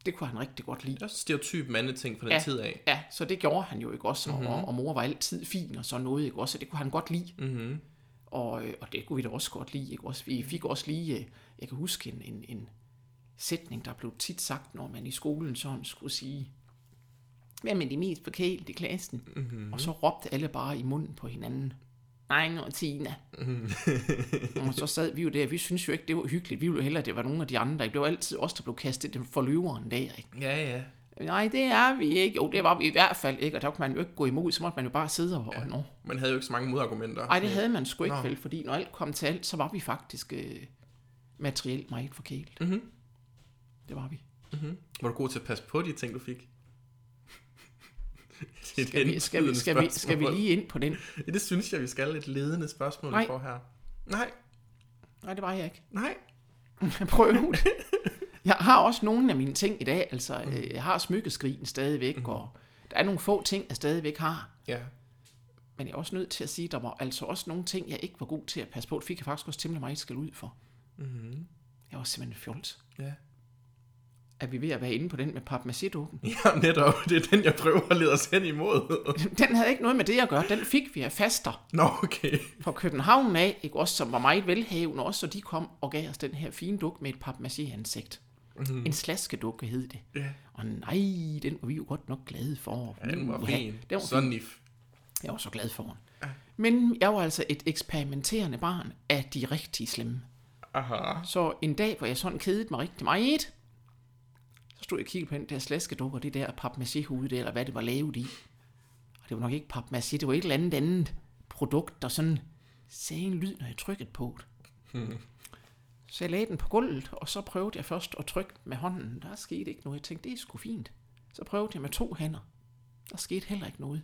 [SPEAKER 4] Det kunne han rigtig godt lide.
[SPEAKER 5] Det er også stereotyp mandeting fra den
[SPEAKER 4] Ja.
[SPEAKER 5] tid af.
[SPEAKER 4] Ja, så det gjorde han jo ikke også, og,
[SPEAKER 5] Mhm.
[SPEAKER 4] og, og mor var altid fin og sådan noget, ikke også, så det kunne han godt lide.
[SPEAKER 5] Mhm.
[SPEAKER 4] Og, øh, og det kunne vi da også godt lide, ikke også. Vi fik også lige, øh, jeg kan huske en, en, en sætning, der blev tit sagt, når man i skolen sådan skulle sige, hvem er de mest forkælet i klassen? Mm-hmm. Og så råbte alle bare i munden på hinanden, nej, og Tina. [laughs] og så sad vi jo der, vi synes jo ikke, det var hyggeligt. Vi ville hellere, at det var nogle af de andre. Ikke? Det var altid os, der blev kastet den for løveren der. Ikke?
[SPEAKER 5] Ja, ja.
[SPEAKER 4] Nej, det er vi ikke. Jo, det var vi i hvert fald ikke, og der kunne man jo ikke gå imod, så måtte man jo bare sidde og, og nå.
[SPEAKER 5] Man havde jo ikke så mange modargumenter.
[SPEAKER 4] Nej, det havde man sgu ikke
[SPEAKER 5] Nå.
[SPEAKER 4] vel, fordi når alt kom til alt, så var vi faktisk øh, materielt meget forkælet.
[SPEAKER 5] Mhm.
[SPEAKER 4] Det var vi.
[SPEAKER 5] Mm-hmm. Var du god til at passe på de ting, du fik? [laughs]
[SPEAKER 4] Skal vi, skal, vi, skal, vi, skal vi lige ind på den?
[SPEAKER 5] Ja, det synes jeg, vi skal. Et ledende spørgsmål,
[SPEAKER 4] Nej.
[SPEAKER 5] vi får her. Nej,
[SPEAKER 4] Nej, det var jeg ikke.
[SPEAKER 5] nej. [laughs]
[SPEAKER 4] Prøv det. [laughs] Jeg har også nogle af mine ting i dag. Altså,
[SPEAKER 5] Mhm.
[SPEAKER 4] øh, jeg har smykkeskrin stadigvæk, mm. og der er nogle få ting, jeg stadigvæk har.
[SPEAKER 5] Ja.
[SPEAKER 4] Men jeg er også nødt til at sige, at der var altså også nogle ting, jeg ikke var god til at passe på. Det fik jeg faktisk også temmelig meget skal ud for.
[SPEAKER 5] Mm-hmm.
[SPEAKER 4] Jeg var simpelthen fjols.
[SPEAKER 5] Ja.
[SPEAKER 4] Er vi ved at være inde på den med papmaché-dukken? [laughs]
[SPEAKER 5] ja, netop. Det er den, jeg prøver at lede os hen imod. [laughs]
[SPEAKER 4] Den havde ikke noget med det at gøre. Den fik vi af faster.
[SPEAKER 5] Nå, okay.
[SPEAKER 4] fra København af, ikke også, som var meget velhavende også, så de kom og gav os den her fine duk med et papmaché-ansigt. Mm. En slaskedukke hed det.
[SPEAKER 5] Ja.
[SPEAKER 4] Og nej, den var vi jo godt nok glade for.
[SPEAKER 5] Ja, den var
[SPEAKER 4] Uha,
[SPEAKER 5] fin.
[SPEAKER 4] Den var
[SPEAKER 5] Så
[SPEAKER 4] fin.
[SPEAKER 5] nif.
[SPEAKER 4] Jeg var så glad for den. Men jeg var altså et eksperimenterende barn af de rigtig slemme.
[SPEAKER 5] Aha.
[SPEAKER 4] Så en dag, hvor jeg sådan kedede mig rigtig meget, så stod jeg og kiggede på den der slaskedukke og det der papmaché-hoved der, eller hvad det var lavet i. Og det var nok ikke papmaché, det var et eller andet andet produkt, der sådan sagde en lyd, når jeg trykkede på det. Så jeg lagde den på gulvet, og så prøvede jeg først at trykke med hånden. Der skete ikke noget. Jeg tænkte, det er sgu fint. Så prøvede jeg med to hænder. Der skete heller ikke noget.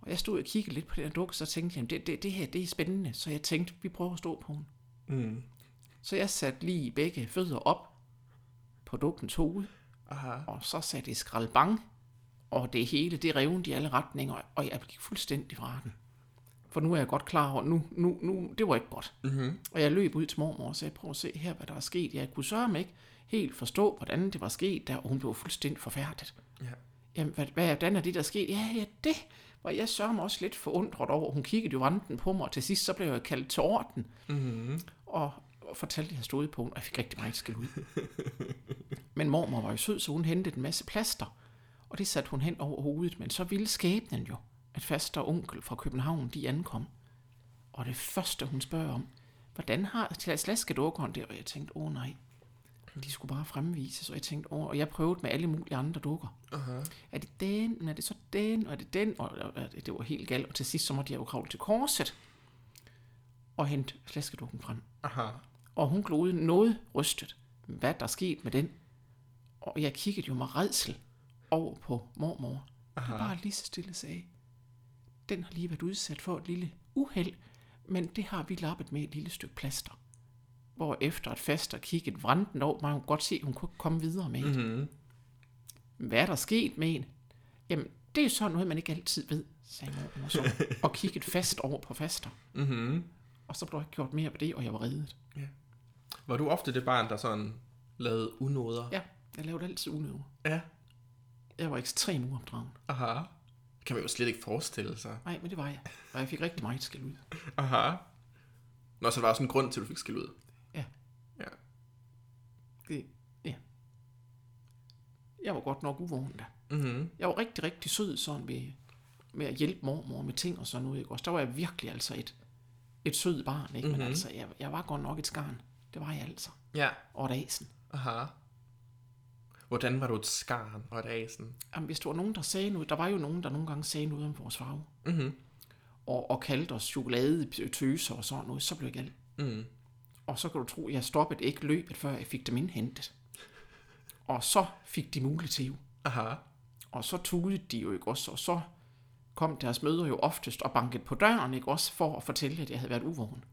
[SPEAKER 4] Og jeg stod og kiggede lidt på den her dukke, så tænkte jeg, det, det, det her det er spændende. Så jeg tænkte, vi prøver at stå på den.
[SPEAKER 5] Mm.
[SPEAKER 4] Så jeg satte lige begge fødder op på dukkens hoved,
[SPEAKER 5] Aha.
[SPEAKER 4] og så satte jeg skraldbang, og det hele, det revnede i alle retninger, og jeg gik fuldstændig fra den. For nu er jeg godt klar over, nu, nu, nu det var ikke godt.
[SPEAKER 5] Mm-hmm.
[SPEAKER 4] Og jeg løb ud til mormor og sagde, prøv at se her, hvad der er sket. Jeg kunne sørge mig ikke helt forstå, hvordan det var sket der, og hun blev fuldstændig forfærdet.
[SPEAKER 5] Ja.
[SPEAKER 4] Jamen, hvad, hvad, hvordan er det, der er sket? Ja, ja, det var jeg sørger mig også lidt forundret over. Hun kiggede jo vanten på mig, og til sidst så blev jeg kaldt til orden.
[SPEAKER 5] Mm-hmm.
[SPEAKER 4] og, og fortalte, hende, og jeg fik rigtig meget skæld ud. Men mormor var jo sød, så hun hentede en masse plaster, og det satte hun hen over hovedet, men så ville skæbnen jo, at faster og onkel fra København, de ankom. Og det første, hun spørger om, hvordan har slaskedukkeren der? Og jeg tænkte, åh nej, de skulle bare fremvises, og jeg tænkte, åh, og jeg prøvede med alle mulige andre dukker.
[SPEAKER 5] Aha.
[SPEAKER 4] Er det den, er det så den, og er det den, og, og, og det var helt galt, og til sidst så måtte jeg jo kravle til korset, og hente flaskedukken frem.
[SPEAKER 5] Aha.
[SPEAKER 4] Og hun glodede noget rystet, hvad der skete med den. Og jeg kiggede jo med redsel over på mormor.
[SPEAKER 5] Aha.
[SPEAKER 4] Og bare lige så stille sagde, den har lige været udsat for et lille uheld, men det har vi lappet med et lille stykke plaster. Hvor efter et faster kiggede vranden over, man kunne godt se, at hun kunne komme videre med. Mm.
[SPEAKER 5] Mm-hmm.
[SPEAKER 4] Hvad er der sket med en? Jamen, det er jo sådan noget, man ikke altid ved, sagde mormor så, [laughs] og kiggede fast over på faster.
[SPEAKER 5] Mm-hmm.
[SPEAKER 4] Og så blev der ikke gjort mere på det, og jeg var reddet.
[SPEAKER 5] Var du ofte det barn, der sådan lavede unoder?
[SPEAKER 4] Ja, jeg lavede altid unøver.
[SPEAKER 5] Ja.
[SPEAKER 4] Jeg var ekstremt uopdragen.
[SPEAKER 5] Aha. Kan man jo slet ikke forestille sig.
[SPEAKER 4] Nej, men det var jeg. Og jeg fik rigtig meget skæld ud.
[SPEAKER 5] Aha. Nå, så der var sådan en grund til, at du fik skæld ud.
[SPEAKER 4] Ja.
[SPEAKER 5] Ja.
[SPEAKER 4] Det, ja. Jeg var godt nok uvågen da.
[SPEAKER 5] Mm-hmm.
[SPEAKER 4] Jeg var rigtig, rigtig sød sådan ved, med at hjælpe mormor med ting og sådan noget. Ikke? Også der var jeg virkelig altså et, et sød barn. Ikke? Mm-hmm. Men altså, jeg, jeg var godt nok et skarn. Det var jeg altså.
[SPEAKER 5] Ja.
[SPEAKER 4] Og et asen.
[SPEAKER 5] Aha. Hvordan var du et skarn og et asen?
[SPEAKER 4] Jamen, hvis der var nogen, der sagde noget, der var jo nogen, der nogle gange sagde noget om vores farve,
[SPEAKER 5] Mhm.
[SPEAKER 4] og, og kaldte os chokolade, tøser og sådan noget, så blev jeg gal.
[SPEAKER 5] Mm.
[SPEAKER 4] Og så kan du tro, jeg stoppede ikke løbet, før jeg fik dem indhentet. Og så fik de mulighed til.
[SPEAKER 5] Aha.
[SPEAKER 4] Og så tudede de jo ikke også, og så kom deres møder jo oftest og bankede på døren, ikke også, for at fortælle, at jeg havde været uvågen.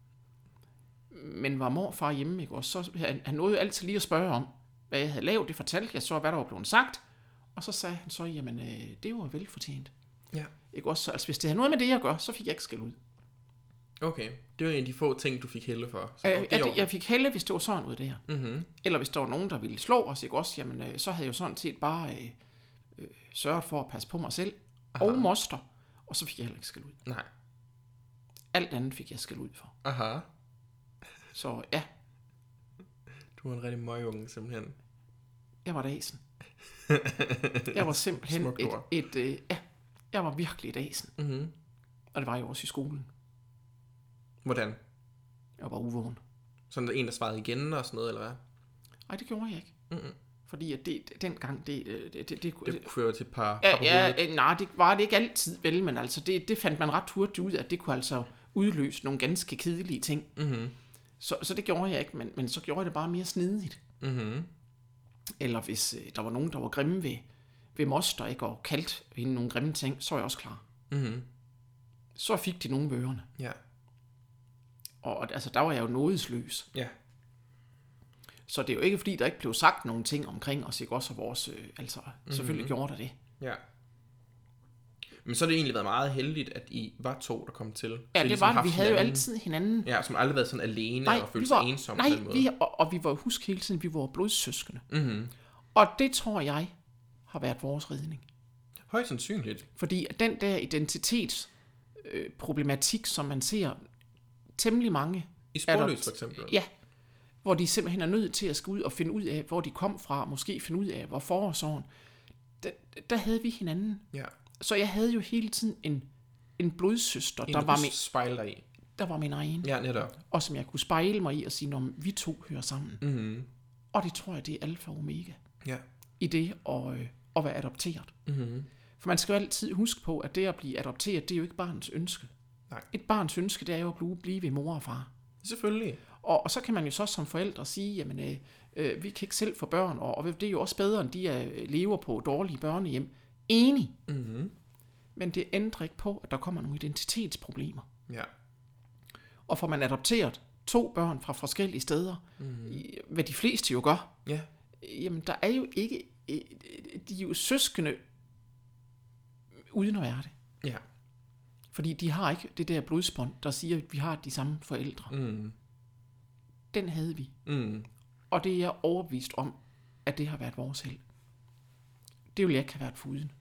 [SPEAKER 4] Men var morfar hjemme, ikke også, så han, han nåede jo altid lige at spørge om, hvad jeg havde lavet. Det fortalte jeg så, hvad der var blevet sagt. Og så sagde han så, jamen, øh, det var velfortjent.
[SPEAKER 5] Ja.
[SPEAKER 4] Ikke også? Så, altså, hvis det havde noget med det at gøre, så fik jeg ikke skæld ud.
[SPEAKER 5] Okay. Det var en af de få ting, du fik hælde for. Så
[SPEAKER 4] Øh,
[SPEAKER 5] det
[SPEAKER 4] jeg fik helle, hvis det var sådan noget der.
[SPEAKER 5] Mhm.
[SPEAKER 4] Eller hvis der var nogen, der ville slå os, ikke også? Jamen, øh, så havde jeg jo sådan set bare øh, øh, sørget for at passe på mig selv. Aha. Og moster. Og så fik jeg heller ikke skæld ud.
[SPEAKER 5] Nej.
[SPEAKER 4] Alt andet fik jeg skæld ud for.
[SPEAKER 5] Aha.
[SPEAKER 4] Så ja,
[SPEAKER 5] Du var en rigtig møgunge, simpelthen.
[SPEAKER 4] jeg var et asen. Jeg var simpelthen
[SPEAKER 5] Smukt
[SPEAKER 4] et,
[SPEAKER 5] ord.
[SPEAKER 4] et, øh, ja, jeg var virkelig et asen.
[SPEAKER 5] Mhm.
[SPEAKER 4] Og det var jeg også i skolen.
[SPEAKER 5] Hvordan?
[SPEAKER 4] Jeg var uvågen.
[SPEAKER 5] Sådan en, der svarede igen og sådan noget, eller hvad?
[SPEAKER 4] Nej, det gjorde jeg ikke.
[SPEAKER 5] Mm-mm.
[SPEAKER 4] Fordi at det, dengang, det, øh, det, det, det, det,
[SPEAKER 5] fører til et par... Par
[SPEAKER 4] ja, øh, nej, det var det ikke altid vel, men altså det, det fandt man ret hurtigt ud af, at det kunne altså udløse nogle ganske kedelige ting.
[SPEAKER 5] Mhm.
[SPEAKER 4] Så, så det gjorde jeg ikke, men, men så gjorde jeg det bare mere snedigt.
[SPEAKER 5] Mhm.
[SPEAKER 4] Eller hvis øh, der var nogen, der var grimme ved, ved moster, ikke, og kaldte hende nogle grimme ting, så var jeg også klar.
[SPEAKER 5] Mhm.
[SPEAKER 4] Så fik de nogle bøgerne.
[SPEAKER 5] Ja.
[SPEAKER 4] Og og, altså, der var jeg jo nådesløs.
[SPEAKER 5] Ja.
[SPEAKER 4] Så det er jo ikke, fordi der ikke blev sagt nogle ting omkring os, ikke også, og vores, øh, altså, selvfølgelig gjorde der det.
[SPEAKER 5] Ja. Men så har det egentlig været meget heldigt, at I var to, der kom til.
[SPEAKER 4] Ja, det
[SPEAKER 5] ligesom
[SPEAKER 4] var. Vi havde jo
[SPEAKER 5] hinanden.
[SPEAKER 4] altid hinanden.
[SPEAKER 5] Ja, som aldrig været sådan alene og følt sig ensom
[SPEAKER 4] nej,
[SPEAKER 5] på den måde.
[SPEAKER 4] vi, og, og vi var husk hele tiden, vi var blodsøskende.
[SPEAKER 5] Mhm.
[SPEAKER 4] Og det tror jeg har været vores redning.
[SPEAKER 5] Højst sandsynligt.
[SPEAKER 4] Fordi den der identitetsproblematik, øh, som man ser temmelig mange...
[SPEAKER 5] I sporløs for eksempel.
[SPEAKER 4] Ja, hvor de simpelthen er nødt til at skulle ud og finde ud af, hvor de kom fra, måske finde ud af, hvorfor og sådan. Der, der havde vi hinanden.
[SPEAKER 5] Ja.
[SPEAKER 4] Så jeg havde jo hele tiden en, en blodsøster,
[SPEAKER 5] En,
[SPEAKER 4] der var, min,
[SPEAKER 5] spejle dig i.
[SPEAKER 4] der var min egen.
[SPEAKER 5] Ja, netop.
[SPEAKER 4] Og som jeg kunne spejle mig i og sige, om vi to hører sammen.
[SPEAKER 5] Mhm.
[SPEAKER 4] Og det tror jeg, det er alfa og omega
[SPEAKER 5] Ja.
[SPEAKER 4] i det at, øh, at være adopteret.
[SPEAKER 5] Mhm.
[SPEAKER 4] For man skal jo altid huske på, at det at blive adopteret, det er jo ikke barnets ønske.
[SPEAKER 5] Nej.
[SPEAKER 4] Et barns ønske, det er jo at blive, blive ved mor og far.
[SPEAKER 5] Selvfølgelig.
[SPEAKER 4] Og, og så kan man jo så som forældre sige, jamen, øh, øh, vi kan ikke selv få børn, og, og det er jo også bedre, end de er, lever på dårlige børnehjem. Enig.
[SPEAKER 5] Mhm.
[SPEAKER 4] Men det ændrer ikke på, at der kommer nogle identitetsproblemer.
[SPEAKER 5] Ja.
[SPEAKER 4] Og får man adopteret to børn fra forskellige steder,
[SPEAKER 5] Mhm.
[SPEAKER 4] mm. hvad de fleste jo gør,
[SPEAKER 5] Ja.
[SPEAKER 4] jamen der er jo ikke, øh, de er jo søskende uden at være det.
[SPEAKER 5] Ja.
[SPEAKER 4] Fordi de har ikke det der blodsbånd, der siger, at vi har de samme forældre.
[SPEAKER 5] Mhm.
[SPEAKER 4] Den havde vi.
[SPEAKER 5] Mhm.
[SPEAKER 4] Og det er jeg overbevist om, at det har været vores held. Det ville jeg ikke have været foruden.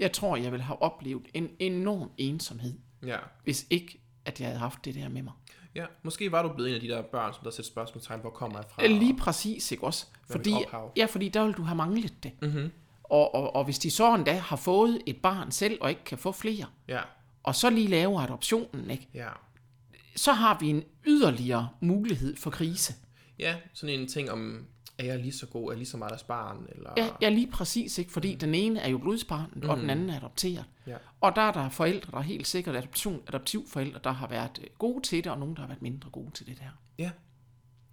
[SPEAKER 4] Jeg tror, jeg ville have oplevet en enorm ensomhed,
[SPEAKER 5] Ja.
[SPEAKER 4] hvis ikke, at jeg havde haft det der med mig.
[SPEAKER 5] Ja, måske var du blevet en af de der børn, som der sætter spørgsmålstegn, hvor kommer jeg fra?
[SPEAKER 4] Lige præcis, ikke også? Fordi, ja, fordi der vil du have manglet det.
[SPEAKER 5] Mhm.
[SPEAKER 4] Og, og, og hvis de så endda har fået et barn selv, og ikke kan få flere,
[SPEAKER 5] Ja.
[SPEAKER 4] og så lige laver adoptionen, ikke?
[SPEAKER 5] Ja.
[SPEAKER 4] Så har vi en yderligere mulighed for krise.
[SPEAKER 5] Ja, sådan en ting om, er jeg lige så god, er jeg lige så meget deres barn? Eller...
[SPEAKER 4] Ja, ja lige præcis, ikke? fordi mm. den ene er jo blodsbarnet, mm. og den anden er adopteret.
[SPEAKER 5] Ja.
[SPEAKER 4] Og der er der forældre, der er helt sikkert adoption, adoptivforældre, der har været øh, gode til det, og nogen, der har været mindre gode til det der.
[SPEAKER 5] Ja.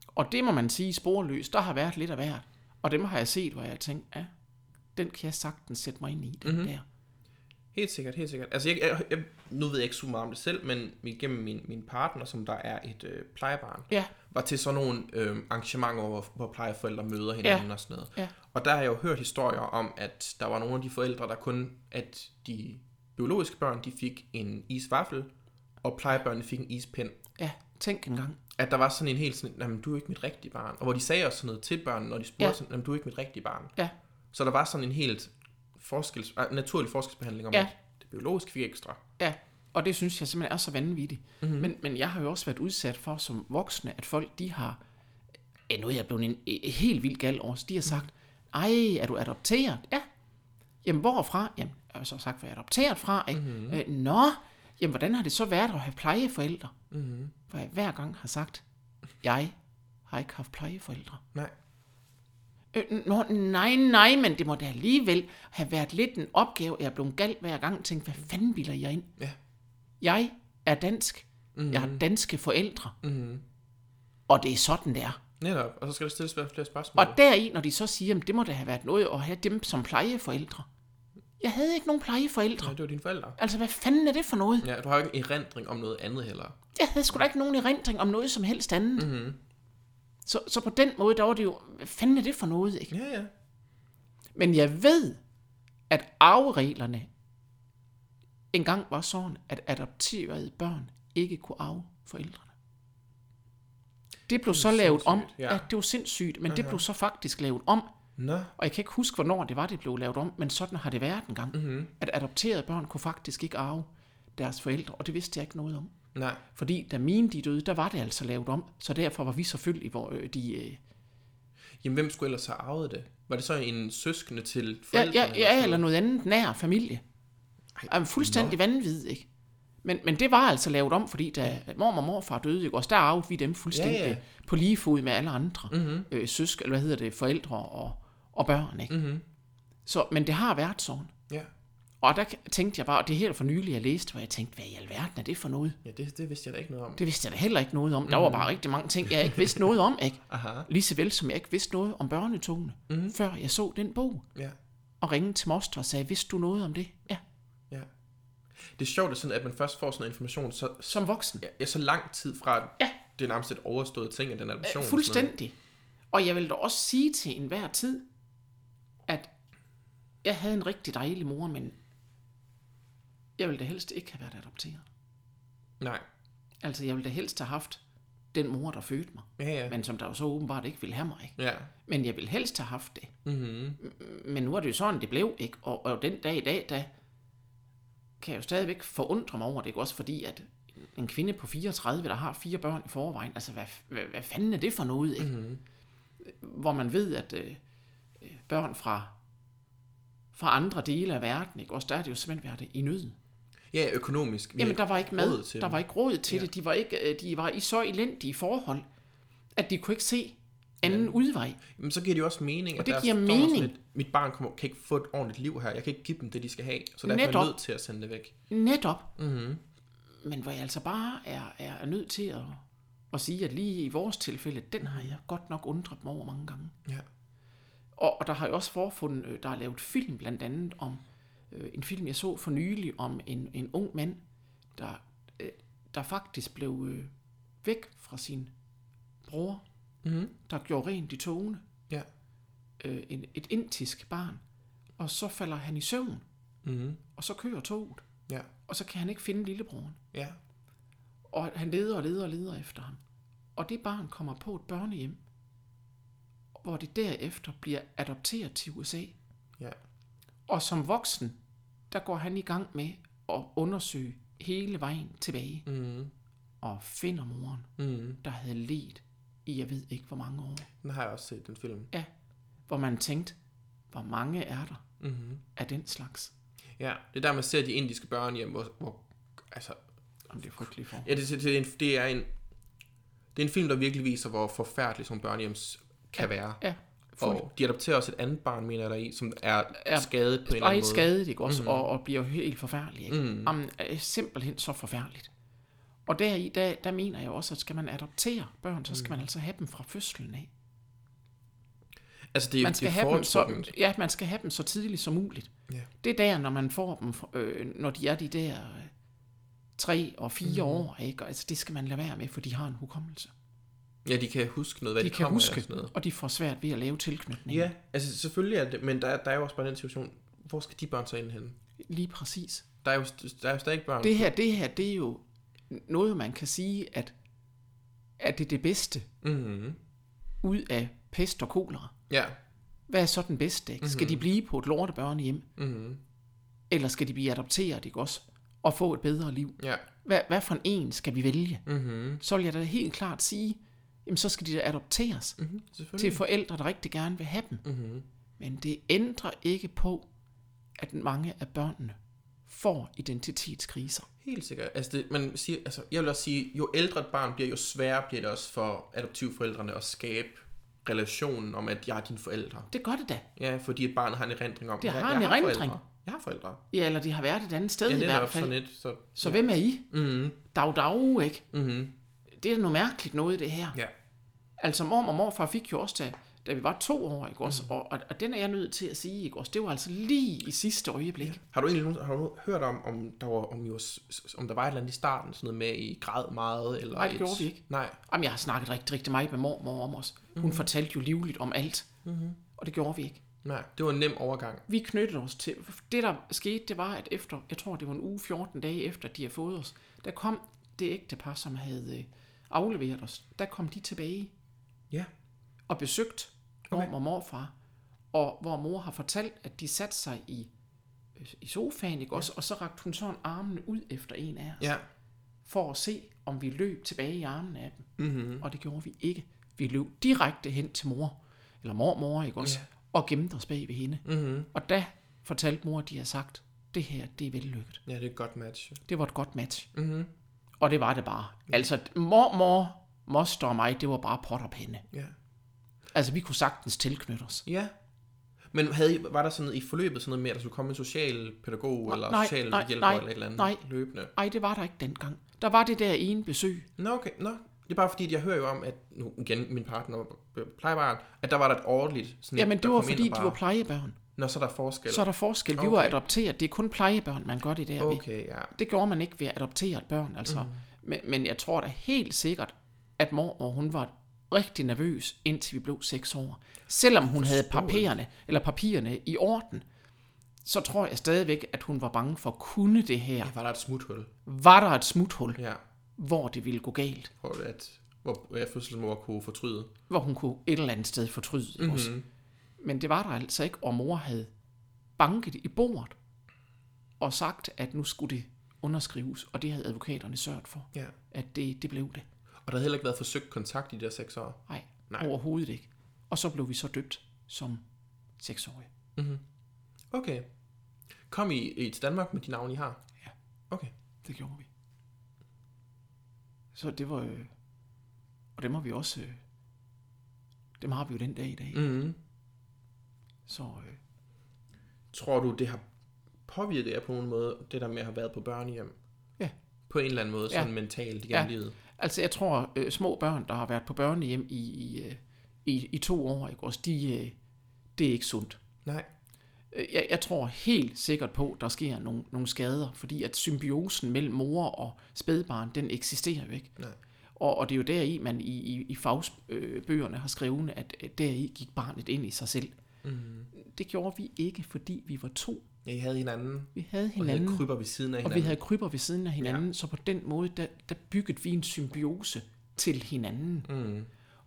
[SPEAKER 4] Og det må man sige sporløst, der har været lidt af hvert. Og dem har jeg set, hvor jeg har tænkt, ja, den kan jeg sagtens sætte mig ind i, den
[SPEAKER 5] Mhm.
[SPEAKER 4] mm-hmm. der.
[SPEAKER 5] Helt sikkert, helt sikkert. Altså, jeg, jeg, jeg, nu ved jeg ikke så meget om det selv, men igennem min, min partner, som der er et øh, plejebarn,
[SPEAKER 4] Ja.
[SPEAKER 5] var til sådan nogle øh, arrangementer, hvor, hvor plejeforældre møder hinanden
[SPEAKER 4] Ja.
[SPEAKER 5] og sådan noget.
[SPEAKER 4] Ja.
[SPEAKER 5] Og der har jeg jo hørt historier om, at der var nogle af de forældre, der kun, at de biologiske børn, de fik en isvaffel, og plejebørnene fik en ispind.
[SPEAKER 4] Ja, tænk engang.
[SPEAKER 5] At der var sådan en helt sådan, jamen du er ikke mit rigtige barn. Og hvor de sagde også sådan noget til børnene, når de spurgte
[SPEAKER 4] Ja.
[SPEAKER 5] sådan, jamen du er ikke mit rigtige barn.
[SPEAKER 4] Ja.
[SPEAKER 5] Så der var sådan en helt forskels, øh, naturlig forskelsbehandling om,
[SPEAKER 4] Ja.
[SPEAKER 5] at det biologiske fik ekstra.
[SPEAKER 4] Ja, og det synes jeg simpelthen er så vanvittigt. Mm-hmm. Men, men jeg har jo også været udsat for som voksne, at folk de har, er jeg blevet en, en helt vild gal over, så de har sagt, ej, er du adopteret? Ja. Jamen, hvorfra? Jamen, jeg har så sagt, hvor jeg er adopteret fra, ikke? Mm-hmm. Øh, nå, jamen, hvordan har det så været at have plejeforældre? Mm-hmm. Hvor jeg hver gang har sagt, jeg har ikke haft plejeforældre.
[SPEAKER 5] Nej.
[SPEAKER 4] Øh, nå, nej, nej, men det må da alligevel have været lidt en opgave. Jeg er blevet gal hver gang og tænkt, hvad fanden bilder jeg ind?
[SPEAKER 5] Ja.
[SPEAKER 4] Jeg er dansk. Mm-hmm. Jeg har danske forældre. Mm-hmm. Og det er sådan, det er.
[SPEAKER 5] Netop. Og så skal der stilles flere spørgsmål.
[SPEAKER 4] Og deri, når de så siger, at det må da have været noget at have dem som plejeforældre. Jeg havde ikke nogen plejeforældre.
[SPEAKER 5] Ja, det var dine forældre.
[SPEAKER 4] Altså, hvad fanden er det for noget?
[SPEAKER 5] Ja, du har jo ikke en erindring om noget andet heller.
[SPEAKER 4] Jeg havde sgu da ikke nogen erindring om noget som helst andet. Mm-hmm. Så, så på den måde, der var det jo, hvad fanden er det for noget, ikke?
[SPEAKER 5] Ja, ja.
[SPEAKER 4] Men jeg ved, at arvereglerne engang var sådan, at adopterede børn ikke kunne arve forældrene. Det blev så lavet om.
[SPEAKER 5] ja.
[SPEAKER 4] Ja, det var sindssygt, men det blev så faktisk lavet om.
[SPEAKER 5] Nå.
[SPEAKER 4] Og jeg kan ikke huske, hvornår det var, det blev lavet om, men sådan har det været engang. Mm-hmm. At adopterede børn kunne faktisk ikke arve deres forældre, og det vidste jeg ikke noget om.
[SPEAKER 5] Nej.
[SPEAKER 4] Fordi da mine de døde, der var det altså lavet om, så derfor var vi selvfølgelig, hvor øh, de... Øh,
[SPEAKER 5] Jamen, hvem skulle ellers have arvet det? Var det så en søskende til
[SPEAKER 4] Ja,
[SPEAKER 5] forældrene?
[SPEAKER 4] ja, ja, eller noget andet nær familie. Ej, fuldstændig vanvid, ikke? Men, men det var altså lavet om, fordi da mormor og morfar døde, ikke? også der arvede vi dem fuldstændig
[SPEAKER 5] Ja,
[SPEAKER 4] ja,
[SPEAKER 5] ja.
[SPEAKER 4] ja. på lige fod med alle andre mm-hmm. øh, søsk, eller hvad hedder det, forældre og, og børn, ikke? Mm-hmm. Så, men det har været sådan.
[SPEAKER 5] Ja.
[SPEAKER 4] Og der tænkte jeg bare, og det er helt for nylig, jeg læste, hvor jeg tænkte, hvad i alverden er det for noget?
[SPEAKER 5] Ja, det, det vidste jeg da ikke noget om.
[SPEAKER 4] Det vidste jeg da heller ikke noget om. Der var bare rigtig mange ting, jeg ikke vidste noget om, ikke? [laughs]
[SPEAKER 5] Aha.
[SPEAKER 4] Lige så vel som jeg ikke vidste noget om børnetogene, mm-hmm. før jeg så den bog.
[SPEAKER 5] Ja.
[SPEAKER 4] Og ringede til moster og sagde, vidste du noget om det? Ja,
[SPEAKER 5] Ja. Det er sjovt, at, sådan, at man først får sådan noget information, så,
[SPEAKER 4] som voksen.
[SPEAKER 5] ja, ja, så lang tid fra,
[SPEAKER 4] Ja.
[SPEAKER 5] det er nærmest et overstået ting, at den adoption.
[SPEAKER 4] Øh, Fuldstændig. Og jeg vil da også sige til enhver tid, at jeg havde en rigtig dejlig mor, men jeg ville da helst ikke have været adopteret.
[SPEAKER 5] Nej.
[SPEAKER 4] Altså, jeg ville da helst have haft den mor, der fødte mig,
[SPEAKER 5] Ja, ja.
[SPEAKER 4] men som der jo så åbenbart ikke ville have mig. Ikke?
[SPEAKER 5] Ja.
[SPEAKER 4] Men jeg ville helst have haft det.
[SPEAKER 5] Mm-hmm.
[SPEAKER 4] Men nu er det jo sådan, det blev, ikke? Og, og den dag i dag, der kan jeg jo stadigvæk forundre mig over det, ikke? Også fordi, at en kvinde på 34, der har fire børn i forvejen, altså hvad, hvad, hvad fanden er det for noget, ikke? Mm-hmm. Hvor man ved, at øh, øh, børn fra, fra andre dele af verden, ikke? Også der er det jo simpelthen været i nød.
[SPEAKER 5] Ja, økonomisk. Vi
[SPEAKER 4] Jamen, der var ikke mad,
[SPEAKER 5] til
[SPEAKER 4] der var ikke råd til ja. det, de var, ikke, øh, de var i så elendige forhold, at de kunne ikke se anden ja. udvej.
[SPEAKER 5] Men så giver det jo også mening.
[SPEAKER 4] Og det
[SPEAKER 5] der
[SPEAKER 4] giver mening.
[SPEAKER 5] lidt, mit barn kommer, kan ikke få et ordentligt liv her. Jeg kan ikke give dem det, de skal have. Så derfor er jeg nødt til at sende det væk.
[SPEAKER 4] Netop. Mm-hmm. Men hvor jeg altså bare er, er, er nødt til at, at sige, at lige i vores tilfælde, den har jeg godt nok undret mig over mange gange.
[SPEAKER 5] Ja.
[SPEAKER 4] Og, og der har jo også forfundet, øh, der er lavet film blandt andet om, øh, en film jeg så for nylig om en, en ung mand, der, øh, der faktisk blev øh, væk fra sin bror,
[SPEAKER 5] Mm-hmm.
[SPEAKER 4] der gjorde rent i togene,
[SPEAKER 5] Ja.
[SPEAKER 4] øh, en, et indisk barn, og så falder han i søvn,
[SPEAKER 5] Mm-hmm.
[SPEAKER 4] og så kører toget,
[SPEAKER 5] Ja.
[SPEAKER 4] og så kan han ikke finde lillebroren.
[SPEAKER 5] Ja.
[SPEAKER 4] Og han leder og leder og leder efter ham. Og det barn kommer på et børnehjem, hvor det derefter bliver adopteret til USA.
[SPEAKER 5] Ja.
[SPEAKER 4] Og som voksen, der går han i gang med at undersøge hele vejen tilbage.
[SPEAKER 5] Mm-hmm.
[SPEAKER 4] Og finder moren,
[SPEAKER 5] Mm-hmm.
[SPEAKER 4] der havde let i jeg ved ikke hvor mange år.
[SPEAKER 5] Den har jeg også set, den film.
[SPEAKER 4] Ja, hvor man tænkte, hvor mange er der
[SPEAKER 5] Mm-hmm.
[SPEAKER 4] af den slags?
[SPEAKER 5] Ja, det er der, man ser de indiske børnehjem, hvor, hvor altså,
[SPEAKER 4] Om det er frygteligt for.
[SPEAKER 5] ja, det, det, det, er en, det er en, det er en film, der virkelig viser, hvor forfærdeligt nogle børnehjems kan være.
[SPEAKER 4] Ja,
[SPEAKER 5] Og de adopterer også et andet barn, mener der i, som er,
[SPEAKER 4] Er
[SPEAKER 5] skadet på en eller anden måde.
[SPEAKER 4] skadet, ikke også? Mm-hmm. Og, og bliver helt forfærdelig, ikke?
[SPEAKER 5] Mm.
[SPEAKER 4] Mm. Jamen, er simpelthen så forfærdeligt. Og deri, der, der mener jeg også, at skal man adoptere børn, så skal
[SPEAKER 5] Mm.
[SPEAKER 4] man altså have dem fra fødslen af.
[SPEAKER 5] Altså, det, er-
[SPEAKER 4] man skal
[SPEAKER 5] det er
[SPEAKER 4] have dem så, ja, man skal have dem så tidligt som muligt.
[SPEAKER 5] Ja.
[SPEAKER 4] Det er der, når man får dem, øh, når de er de der øh, tre og fire mm. år, ikke? Og Altså, det skal man lade være med, for de har en hukommelse.
[SPEAKER 5] Ja, de kan huske noget, hvad
[SPEAKER 4] De
[SPEAKER 5] de,
[SPEAKER 4] kan
[SPEAKER 5] af og
[SPEAKER 4] huske,
[SPEAKER 5] sådan noget.
[SPEAKER 4] og de får svært ved at lave tilknytning.
[SPEAKER 5] Ja, altså selvfølgelig er det, men der, er- der er jo også bare den situation, hvor skal de børn så ind hen?
[SPEAKER 4] Lige præcis.
[SPEAKER 5] Der er jo, der er jo stadig børn.
[SPEAKER 4] Det her, det her, det er jo noget, man kan sige, at, at det er det bedste
[SPEAKER 5] Mm-hmm.
[SPEAKER 4] ud af pest og kolera.
[SPEAKER 5] Ja.
[SPEAKER 4] Hvad er så den bedste? Ikke? Skal de blive på et lortebørnehjem,
[SPEAKER 5] Mm-hmm.
[SPEAKER 4] eller skal de blive adopteret, ikke også? Og få et bedre liv?
[SPEAKER 5] Ja.
[SPEAKER 4] Hvad, hvad for en skal vi vælge?
[SPEAKER 5] Mm-hmm.
[SPEAKER 4] Så vil jeg da helt klart sige, jamen så skal de da adopteres
[SPEAKER 5] Mm-hmm.
[SPEAKER 4] til forældre, der rigtig gerne vil have dem.
[SPEAKER 5] Mm-hmm.
[SPEAKER 4] Men det ændrer ikke på, at mange af børnene får identitetskriser.
[SPEAKER 5] Helt sikkert. Altså, det, man siger, altså, jeg vil også sige, jo ældre et barn bliver, jo sværere bliver det også for adoptivforældrene at skabe relationen om, at jeg er dine forældre.
[SPEAKER 4] Det gør det da.
[SPEAKER 5] Ja, fordi et barn har en erindring om,
[SPEAKER 4] Det har
[SPEAKER 5] jeg,
[SPEAKER 4] en
[SPEAKER 5] jeg har
[SPEAKER 4] erindring.
[SPEAKER 5] forældre. Jeg har forældre.
[SPEAKER 4] Ja, eller de har været et andet sted
[SPEAKER 5] Ja,
[SPEAKER 4] i
[SPEAKER 5] det er
[SPEAKER 4] hvert fald.
[SPEAKER 5] sådan et, så...
[SPEAKER 4] Så hvem er I?
[SPEAKER 5] Mm-hmm.
[SPEAKER 4] Dag, dag, ikke?
[SPEAKER 5] Mm-hmm.
[SPEAKER 4] Det er da noget mærkeligt noget, det her.
[SPEAKER 5] Ja.
[SPEAKER 4] Altså, mor og morfar fik jo også, da, da vi var to år, ikke også? Mm. Og, og, og den er jeg nødt til at sige, ikke også? Det var altså lige i sidste øjeblik. Ja.
[SPEAKER 5] Har du egentlig nogen, har du hørt om, om der var, om, jo, om der var et eller andet i starten, sådan noget med, I græd meget? Eller
[SPEAKER 4] Nej, det
[SPEAKER 5] et,
[SPEAKER 4] gjorde vi ikke.
[SPEAKER 5] Nej.
[SPEAKER 4] Jamen, jeg har snakket rigtig, rigtig meget med mormor om os. Hun mm. fortalte jo livligt om alt. Mm-hmm. Og det gjorde vi ikke.
[SPEAKER 5] Nej, det var en nem overgang.
[SPEAKER 4] Vi knyttede os til... Det, der skete, det var, at efter... Jeg tror, det var en uge 14 dage efter, de havde fået os. Der kom det ægtepar, som havde øh, afleveret os. Der kom de tilbage
[SPEAKER 5] Ja.
[SPEAKER 4] og besøgt
[SPEAKER 5] Okay.
[SPEAKER 4] mormor og morfar. Og hvor mor har fortalt, at de satte sig i, øh, i sofaen, ikke også? Og så rakte hun sådan armene ud efter en af os.
[SPEAKER 5] Ja.
[SPEAKER 4] For at se, om vi løb tilbage i armene af dem.
[SPEAKER 5] Mm-hmm.
[SPEAKER 4] Og det gjorde vi ikke. Vi løb direkte hen til mor, eller mormor, ikke også?
[SPEAKER 5] Ja.
[SPEAKER 4] Og gemte os bag ved hende.
[SPEAKER 5] Mm-hmm.
[SPEAKER 4] Og da fortalte mor, at de havde sagt, det her, det er vellykket.
[SPEAKER 5] Ja, det er et godt match.
[SPEAKER 4] Det var et godt match.
[SPEAKER 5] Mm-hmm.
[SPEAKER 4] Og det var det bare. Altså, mormor, moster og mig, det var bare pot og pinde.
[SPEAKER 5] Ja.
[SPEAKER 4] Altså, vi kunne sagtens tilknytte os.
[SPEAKER 5] Ja. Men havde I, var der sådan noget i forløbet sådan noget med, at der skulle komme en social-pædagog eller
[SPEAKER 4] nej,
[SPEAKER 5] social
[SPEAKER 4] nej,
[SPEAKER 5] hjælper
[SPEAKER 4] nej,
[SPEAKER 5] eller et eller andet
[SPEAKER 4] nej.
[SPEAKER 5] løbende?
[SPEAKER 4] Ej, det var der ikke dengang. Der var det der ene besøg.
[SPEAKER 5] Nå, okay. Nå. Det er bare fordi, at jeg hører jo om, at nu igen, min partner var plejebarn, at der var der et ordentligt sådan
[SPEAKER 4] Jamen, det var fordi,
[SPEAKER 5] og
[SPEAKER 4] de var plejebørn.
[SPEAKER 5] Nå, så er der forskel.
[SPEAKER 4] Så er der forskel. Vi
[SPEAKER 5] Okay.
[SPEAKER 4] var adopteret. Det er kun plejebørn, man gør det der ved.
[SPEAKER 5] Okay, ja.
[SPEAKER 4] Det gjorde man ikke ved at adoptere et børn, altså. Mm. Men, men jeg tror da helt sikkert, at mormor, hun var rigtig nervøs, indtil vi blev seks år. Selvom hun havde papirerne, eller papirerne i orden, så tror jeg stadigvæk, at hun var bange for, kunne det her?
[SPEAKER 5] Var der et smuthul?
[SPEAKER 4] Var der et smuthul,
[SPEAKER 5] Ja.
[SPEAKER 4] hvor det ville gå galt?
[SPEAKER 5] Hvor, at, hvor ja, fødselsmor kunne fortryde.
[SPEAKER 4] Hvor hun kunne et eller andet sted fortryde mm-hmm. også. Men det var der altså ikke, og mor havde banket i bordet og sagt, at nu skulle det underskrives, og det havde advokaterne sørget for,
[SPEAKER 5] Ja.
[SPEAKER 4] at det, det blev det.
[SPEAKER 5] Og der havde heller ikke været forsøgt kontakt i de der seks år.
[SPEAKER 4] Nej,
[SPEAKER 5] Nej.
[SPEAKER 4] Overhovedet ikke. Og så blev vi så døbt som seksårige.
[SPEAKER 5] Okay. Kom I, I til Danmark med de navne, I har?
[SPEAKER 4] Ja.
[SPEAKER 5] Okay.
[SPEAKER 4] Det gjorde vi. Så det var... Øh, og dem har vi også... Øh, dem har vi jo den dag i dag. Mm.
[SPEAKER 5] Mm-hmm.
[SPEAKER 4] Så øh,
[SPEAKER 5] Tror du, det har påvirket jer på nogen måde, det der med at have været på børnehjem?
[SPEAKER 4] Ja.
[SPEAKER 5] På en eller anden måde,
[SPEAKER 4] Ja.
[SPEAKER 5] sådan mentalt igennem
[SPEAKER 4] Ja.
[SPEAKER 5] livet?
[SPEAKER 4] Altså, jeg tror, øh, små børn, der har været på børnehjem i, i, øh, i, i to år, ikke? Også de, øh, det er ikke sundt.
[SPEAKER 5] Nej.
[SPEAKER 4] Øh, Jeg, jeg tror helt sikkert på, at der sker nogle, nogle skader, fordi at symbiosen mellem mor og spædbarn, den eksisterer jo ikke.
[SPEAKER 5] Nej.
[SPEAKER 4] Og, og det er jo deri, man i, i, i fagbøgerne har skrevet, at øh, deri gik barnet ind i sig selv.
[SPEAKER 5] Mm.
[SPEAKER 4] Det gjorde vi ikke, fordi vi var to.
[SPEAKER 5] Ja, I havde hinanden,
[SPEAKER 4] Vi havde
[SPEAKER 5] og
[SPEAKER 4] hinanden,
[SPEAKER 5] havde kryber ved siden af
[SPEAKER 4] og
[SPEAKER 5] hinanden.
[SPEAKER 4] vi havde kryber ved siden af hinanden, ja. så på den måde, der, der byggede vi en symbiose til hinanden.
[SPEAKER 5] Mm.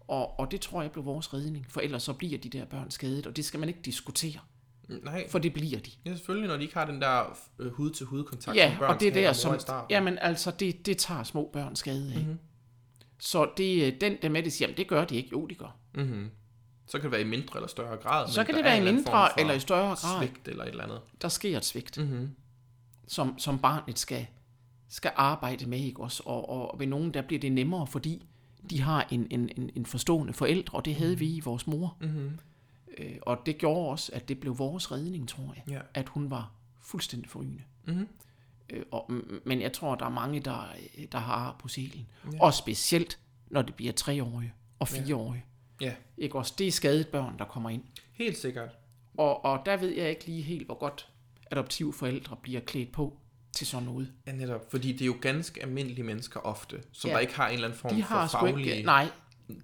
[SPEAKER 4] Og, og det tror jeg blev vores redning, for ellers så bliver de der børn skadet, og det skal man ikke diskutere,
[SPEAKER 5] Nej,
[SPEAKER 4] for det bliver de.
[SPEAKER 5] ja, selvfølgelig, når de ikke har den der øh, hud-til-hud-kontakt,
[SPEAKER 4] Ja,
[SPEAKER 5] som børn
[SPEAKER 4] og det er der, som... Jamen altså, det, det tager små børn skade af.
[SPEAKER 5] Mhm.
[SPEAKER 4] Mm-hmm. Så det, øh, den der med, det siger, jamen det gør de ikke. Jo, de gør.
[SPEAKER 5] Mm-hmm. Så kan det være i mindre eller større grad.
[SPEAKER 4] Så kan det være i mindre eller i større grad.
[SPEAKER 5] Svigt eller et eller andet.
[SPEAKER 4] Der sker et svigt,
[SPEAKER 5] Mm-hmm.
[SPEAKER 4] som, som barnet skal, skal arbejde med, ikke også? Og, og ved nogen, der bliver det nemmere, fordi de har en, en, en, en forstående forældre, og det havde vi i vores mor.
[SPEAKER 5] Mm-hmm.
[SPEAKER 4] Øh, og det gjorde også, at det blev vores redning, tror jeg.
[SPEAKER 5] Ja.
[SPEAKER 4] At hun var fuldstændig forrygende.
[SPEAKER 5] Mm-hmm.
[SPEAKER 4] Øh, og, men jeg tror, der er mange, der, der har ar på sjælen.
[SPEAKER 5] Ja.
[SPEAKER 4] Og specielt, når det bliver treårige og fireårige.
[SPEAKER 5] Ja,
[SPEAKER 4] Ikke også? Det er skadet børn, der kommer ind.
[SPEAKER 5] helt sikkert.
[SPEAKER 4] Og, og der ved jeg ikke lige helt, hvor godt adoptivforældre bliver klædt på til sådan noget.
[SPEAKER 5] Ja, netop. Fordi det er jo ganske almindelige mennesker ofte, som
[SPEAKER 4] Ja.
[SPEAKER 5] der ikke har en eller anden form
[SPEAKER 4] De
[SPEAKER 5] for
[SPEAKER 4] har sgu
[SPEAKER 5] faglig...
[SPEAKER 4] ikke, nej,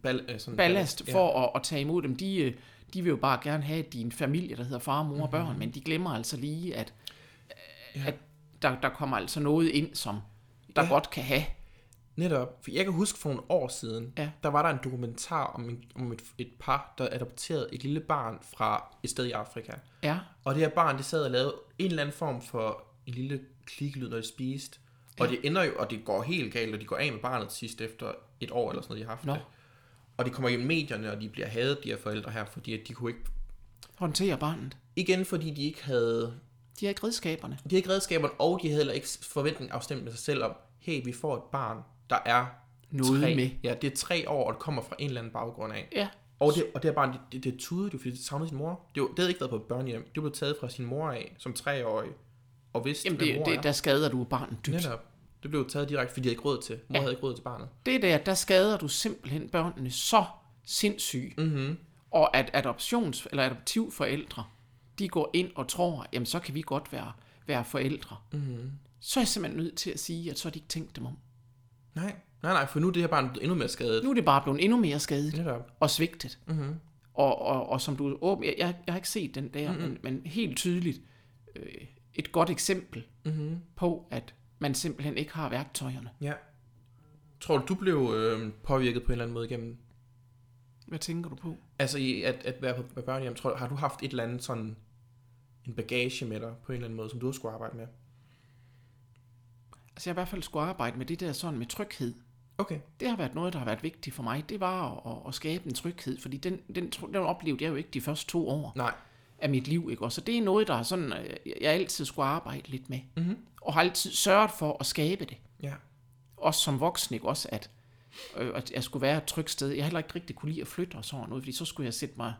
[SPEAKER 5] bal, øh, sådan
[SPEAKER 4] ballast
[SPEAKER 5] Ja.
[SPEAKER 4] for at, at tage imod dem. De, øh, de vil jo bare gerne have din familie, der hedder far, mor og børn, men de glemmer altså lige, at, ja. at der, der kommer altså noget ind, som der
[SPEAKER 5] Ja.
[SPEAKER 4] godt kan have.
[SPEAKER 5] Netop. For jeg kan huske for nogle år siden,
[SPEAKER 4] Ja.
[SPEAKER 5] der var der en dokumentar om, en, om et, et par, der adopterede et lille barn fra et sted i Afrika.
[SPEAKER 4] Ja,
[SPEAKER 5] Og det her barn, det sad og lavede en eller anden form for en lille klikkelyd, når de spiste. Og det ender jo, og det går helt galt, og de går af med barnet sidst efter et år eller sådan noget, de har haft
[SPEAKER 4] Nå.
[SPEAKER 5] det. Og de kommer i medierne, og de bliver hadet, de her forældre her, fordi at de kunne ikke...
[SPEAKER 4] håndtere barnet.
[SPEAKER 5] Igen, fordi de ikke havde...
[SPEAKER 4] De har ikke redskaberne.
[SPEAKER 5] De havde ikke redskaberne, og de havde heller ikke forventning afstemt med sig selv om, hey, vi får et barn, der er
[SPEAKER 4] Noget
[SPEAKER 5] tre,
[SPEAKER 4] med.
[SPEAKER 5] Ja, det er tre år, og det kommer fra en eller anden baggrund af.
[SPEAKER 4] Ja,
[SPEAKER 5] Og det, og det er bare, det, det, det tudede fordi det savnede sin mor. Det, var, det havde ikke været på et børnehjem. Det blev taget fra sin mor af, som treårig, og vidste,
[SPEAKER 4] Jamen det,
[SPEAKER 5] mor
[SPEAKER 4] det,
[SPEAKER 5] er.
[SPEAKER 4] der skader du barnet dybt.
[SPEAKER 5] Netop. Det blev taget direkte, fordi havde ikke råd til. Mor
[SPEAKER 4] Ja.
[SPEAKER 5] havde ikke råd til barnet.
[SPEAKER 4] Det der, der skader du simpelthen børnene så sindssygt.
[SPEAKER 5] Mm-hmm.
[SPEAKER 4] Og at adoptions- eller adoptivforældre, de går ind og tror, jamen så kan vi godt være, være forældre.
[SPEAKER 5] Mm-hmm.
[SPEAKER 4] Så er jeg simpelthen nødt til at sige, at så har de ikke tænkt dem om.
[SPEAKER 5] Nej, nej, nej, for nu er det her barn blevet endnu mere skadet.
[SPEAKER 4] Nu er det bare blevet endnu mere skadet
[SPEAKER 5] Netop.
[SPEAKER 4] og svigtet.
[SPEAKER 5] Mm-hmm.
[SPEAKER 4] Og, og, og som du åbner, jeg, jeg, jeg har ikke set den der,
[SPEAKER 5] Mhm.
[SPEAKER 4] mm-hmm. men, men helt tydeligt øh, et godt eksempel
[SPEAKER 5] Mm-hmm.
[SPEAKER 4] på, at man simpelthen ikke har værktøjerne.
[SPEAKER 5] Ja. Tror du, du blev øh, påvirket på en eller anden måde igennem?
[SPEAKER 4] Hvad tænker du på?
[SPEAKER 5] Altså i at, at være på på børnehjem, tror har du haft et eller andet sådan en bagage med dig på en eller anden måde, som du har skulle arbejde med?
[SPEAKER 4] Altså jeg i hvert fald skulle arbejde med det der sådan med tryghed.
[SPEAKER 5] Okay.
[SPEAKER 4] Det har været noget, der har været vigtigt for mig. Det var at, at, skabe en tryghed, fordi den, den, den oplevede jeg jo ikke de første to år
[SPEAKER 5] Nej.
[SPEAKER 4] af mit liv. Ikke? Og så det er noget, der er sådan, øh, jeg altid skulle arbejde lidt med.
[SPEAKER 5] Mm-hmm.
[SPEAKER 4] Og har altid sørget for at skabe det.
[SPEAKER 5] Ja.
[SPEAKER 4] Også som voksen, ikke? Også at, øh, at jeg skulle være et trygt sted. Jeg heller ikke rigtig kunne lide at flytte og sådan noget, fordi så skulle jeg sætte mig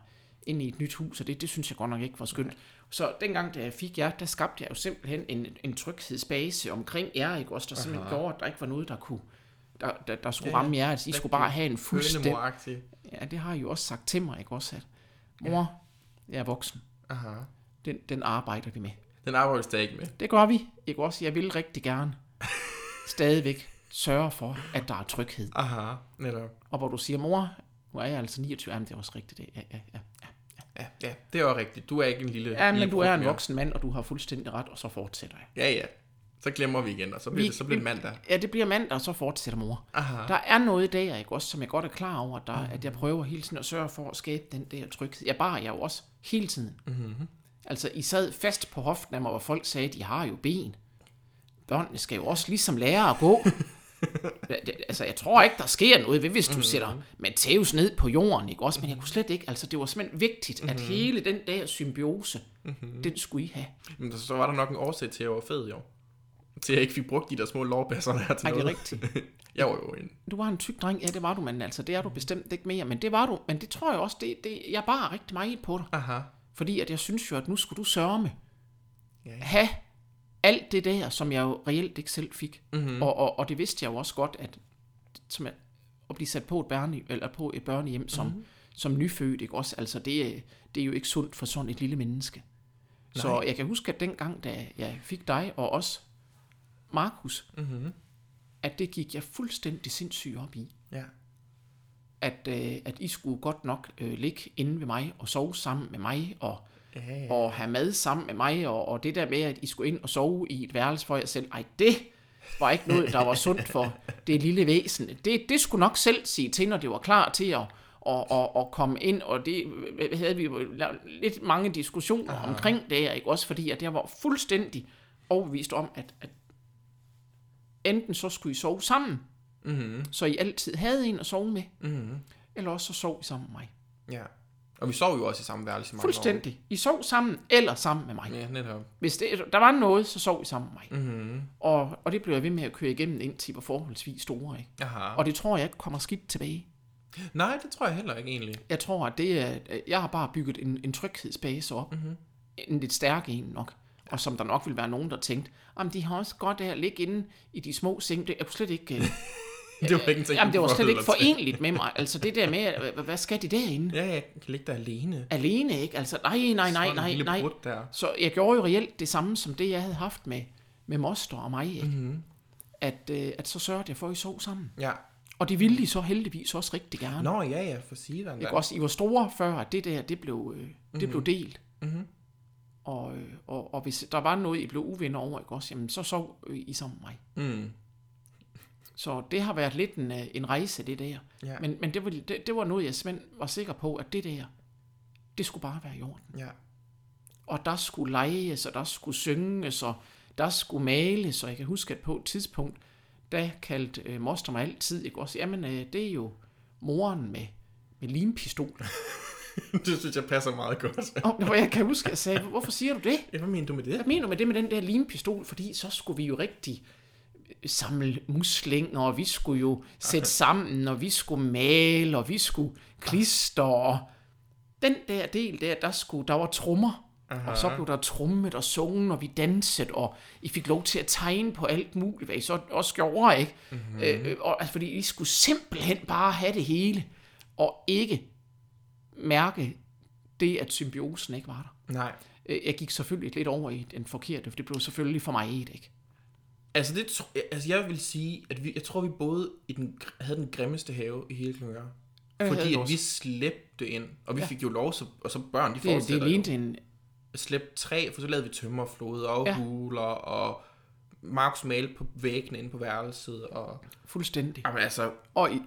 [SPEAKER 4] ind i et nyt hus, og det, det synes jeg godt nok ikke var skønt. Så dengang, da jeg fik jer, der skabte jeg jo simpelthen en, en tryghedsbase omkring jer, ikke også, der simpelthen
[SPEAKER 5] Aha.
[SPEAKER 4] gjorde, at der ikke var noget, der kunne der, der, der skulle
[SPEAKER 5] Ja,
[SPEAKER 4] ramme jer, at I skulle bare have en fuldstændig... Ja, det har I jo også sagt til mig, ikke også, at mor, jeg er voksen,
[SPEAKER 5] Aha.
[SPEAKER 4] den, den arbejder vi med.
[SPEAKER 5] Den arbejder du stadig med.
[SPEAKER 4] Det gør vi, ikke også? Jeg vil rigtig gerne [laughs] stadigvæk sørge for, at der er tryghed.
[SPEAKER 5] Aha, netop.
[SPEAKER 4] Og hvor du siger, mor, nu er jeg altså 29, jamen det er også rigtigt, det. Ja, ja, ja.
[SPEAKER 5] Ja, ja, det er jo rigtigt. Du er ikke en lille
[SPEAKER 4] ja men
[SPEAKER 5] lille
[SPEAKER 4] du er en voksen mand, og du har fuldstændig ret, og så fortsætter jeg.
[SPEAKER 5] Ja, ja. Så glemmer vi igen, og så bliver,
[SPEAKER 4] Vi-
[SPEAKER 5] det, så bliver det mandag.
[SPEAKER 4] Ja, det bliver mandag, og så fortsætter mor.
[SPEAKER 5] Aha.
[SPEAKER 4] Der er noget der, ikke også, som jeg godt er klar over, der, at jeg prøver hele tiden at sørge for at skabe den der tryghed. Jeg bare jeg jo også hele tiden.
[SPEAKER 5] Mm-hmm.
[SPEAKER 4] Altså, I sad fast på hoften af mig, hvor folk sagde, de har jo ben. Børnene skal jo også ligesom lære at gå. [laughs] Altså, jeg tror ikke, der sker noget ved, hvis du sætter Matthæus ned på jorden, ikke også? Men jeg kunne slet ikke, altså, det var simpelthen vigtigt, at hele den der symbiose, den skulle I have.
[SPEAKER 5] Men så var der nok en årsag til, at jeg var fed, jo. Til at jeg ikke fik brugt de der små lovbasser der til
[SPEAKER 4] Ej, det er rigtigt. [laughs]
[SPEAKER 5] jeg var jo en...
[SPEAKER 4] Du var en tyk dreng, ja, det var du, men altså, det er du bestemt ikke mere. Men det var du, men det tror jeg også, det, det, jeg bare rigtig meget på dig.
[SPEAKER 5] Aha.
[SPEAKER 4] Fordi at jeg synes jo, at nu skulle du sørme.
[SPEAKER 5] Ja, ja.
[SPEAKER 4] have alt det der, som jeg jo reelt ikke selv fik.
[SPEAKER 5] Mm-hmm.
[SPEAKER 4] Og, og, og det vidste jeg jo også godt, at, som at, at blive sat på et, børne, eller på et børnehjem som,
[SPEAKER 5] Mhm.
[SPEAKER 4] mm-hmm. som nyfødt, ikke også? Altså, det, er- det er jo ikke sundt for sådan et lille menneske. Så
[SPEAKER 5] Nej.
[SPEAKER 4] jeg kan huske, at dengang, da jeg fik dig, og også Markus,
[SPEAKER 5] Mm-hmm.
[SPEAKER 4] at det gik jeg fuldstændig sindssygt op i.
[SPEAKER 5] Ja.
[SPEAKER 4] At, øh, at I skulle godt nok øh, ligge inde ved mig og sove sammen med mig, og
[SPEAKER 5] Ja, ja.
[SPEAKER 4] og have mad sammen med mig, og, og det der med, at I skulle ind og sove i et værelse for jer selv, ej, det var ikke noget, der var sundt for det lille væsen. Det, det skulle nok selv sige til, når det var klar til at, at, at, at komme ind, og det havde vi jo lidt mange diskussioner Aha. omkring det her, ikke? Også fordi, at jeg var fuldstændig overbevist om, at, at enten så skulle I sove sammen,
[SPEAKER 5] Mm-hmm.
[SPEAKER 4] så I altid havde en at sove med,
[SPEAKER 5] Mm-hmm.
[SPEAKER 4] eller også så sov I sammen med mig.
[SPEAKER 5] Ja. Og vi sov jo også i samme værelse mange
[SPEAKER 4] Fuldstændig. I sov sammen, eller sammen med mig.
[SPEAKER 5] år. Ja, netop.
[SPEAKER 4] Hvis det, der var noget, så sov I sammen med mig.
[SPEAKER 5] Mm-hmm.
[SPEAKER 4] Og, og det blev jeg ved med at køre igennem, indtil I var forholdsvis store. Ikke?
[SPEAKER 5] Aha.
[SPEAKER 4] Og det tror jeg ikke kommer skidt tilbage.
[SPEAKER 5] Nej, det tror jeg heller ikke egentlig.
[SPEAKER 4] Jeg tror, at det er, jeg har bare bygget en, en tryghedsbase op.
[SPEAKER 5] Mhm.
[SPEAKER 4] En lidt stærk en nok. Og som der nok vil være nogen, der tænkte, om de har også godt af at ligge inde i de små seng. Det, kunne slet ikke... [laughs] øh, [laughs]
[SPEAKER 5] det var ikke en
[SPEAKER 4] Jamen, det var slet ikke forenligt med mig. Altså det der med, øh, hvad skal de derinde?
[SPEAKER 5] Ja, jeg kan ligge der alene.
[SPEAKER 4] Alene, ikke? Altså, nej, nej, nej, nej, nej.
[SPEAKER 5] der.
[SPEAKER 4] Så jeg gjorde jo reelt det samme, som det, jeg havde haft med, med moster og mig, ikke?
[SPEAKER 5] Mhm.
[SPEAKER 4] Mm-hmm. At, øh, at så sørgede jeg for, at I sov sammen.
[SPEAKER 5] Ja.
[SPEAKER 4] Og det ville de så heldigvis også rigtig gerne.
[SPEAKER 5] Nå, ja, ja, for sige den
[SPEAKER 4] Ikke også, I var store før, at det der, det blev, øh, det
[SPEAKER 5] Mhm.
[SPEAKER 4] blev delt. Mm-hmm. Og, øh, og, og hvis der var noget, I blev uvenner over, ikke også, jamen så sov øh, I sammen med mig.
[SPEAKER 5] Mm.
[SPEAKER 4] Så det har været lidt en, øh, en rejse, det der.
[SPEAKER 5] Ja.
[SPEAKER 4] Men, men det, var, det, det var noget, jeg simpelthen var sikker på, at det der, det skulle bare være i orden.
[SPEAKER 5] Ja.
[SPEAKER 4] Og der skulle leges, og der skulle synges, og der skulle males, og jeg kan huske, at på et tidspunkt, der kaldte øh, moster mig altid, ikke også, jamen øh, det er jo moren med, med limpistol. [laughs]
[SPEAKER 5] det synes jeg passer meget godt. [laughs]
[SPEAKER 4] og jeg kan huske, at jeg sagde, hvorfor siger du det?
[SPEAKER 5] Hvad mener du med det?
[SPEAKER 4] Hvad mener du med det med den der limpistol? Fordi så skulle vi jo rigtig samle muslinger, og vi skulle jo sætte [laughs] sammen, og vi skulle male, og vi skulle klister, og den der del der, der, skulle, der var trommer, og så blev der trummet og sunget, og vi dansede, og I fik lov til at tegne på alt muligt, hvad I så også gjorde, ikke? Mm-hmm. Øh, og, altså, fordi I skulle simpelthen bare have det hele, og ikke mærke det, at symbiosen ikke var der.
[SPEAKER 5] Nej.
[SPEAKER 4] Øh, Jeg gik selvfølgelig lidt over i den forkerte, for det blev selvfølgelig for mig et, ikke?
[SPEAKER 5] Altså, det, tro- altså, jeg vil sige, at vi, jeg tror, vi boede i den, havde den grimmeste have i hele Klingør.
[SPEAKER 4] havde
[SPEAKER 5] Fordi
[SPEAKER 4] vi
[SPEAKER 5] at vi slæbte ind, og vi ja. fik jo lov, så, og så børn, de
[SPEAKER 4] Det, det
[SPEAKER 5] fortsætter
[SPEAKER 4] lignede en...
[SPEAKER 5] Slæbte træ, for så lavede vi tømmerflod og
[SPEAKER 4] ja.
[SPEAKER 5] huler, og Markus malte på væggene inde på værelset, og...
[SPEAKER 4] Fuldstændig.
[SPEAKER 5] Jamen altså,
[SPEAKER 4] Og i,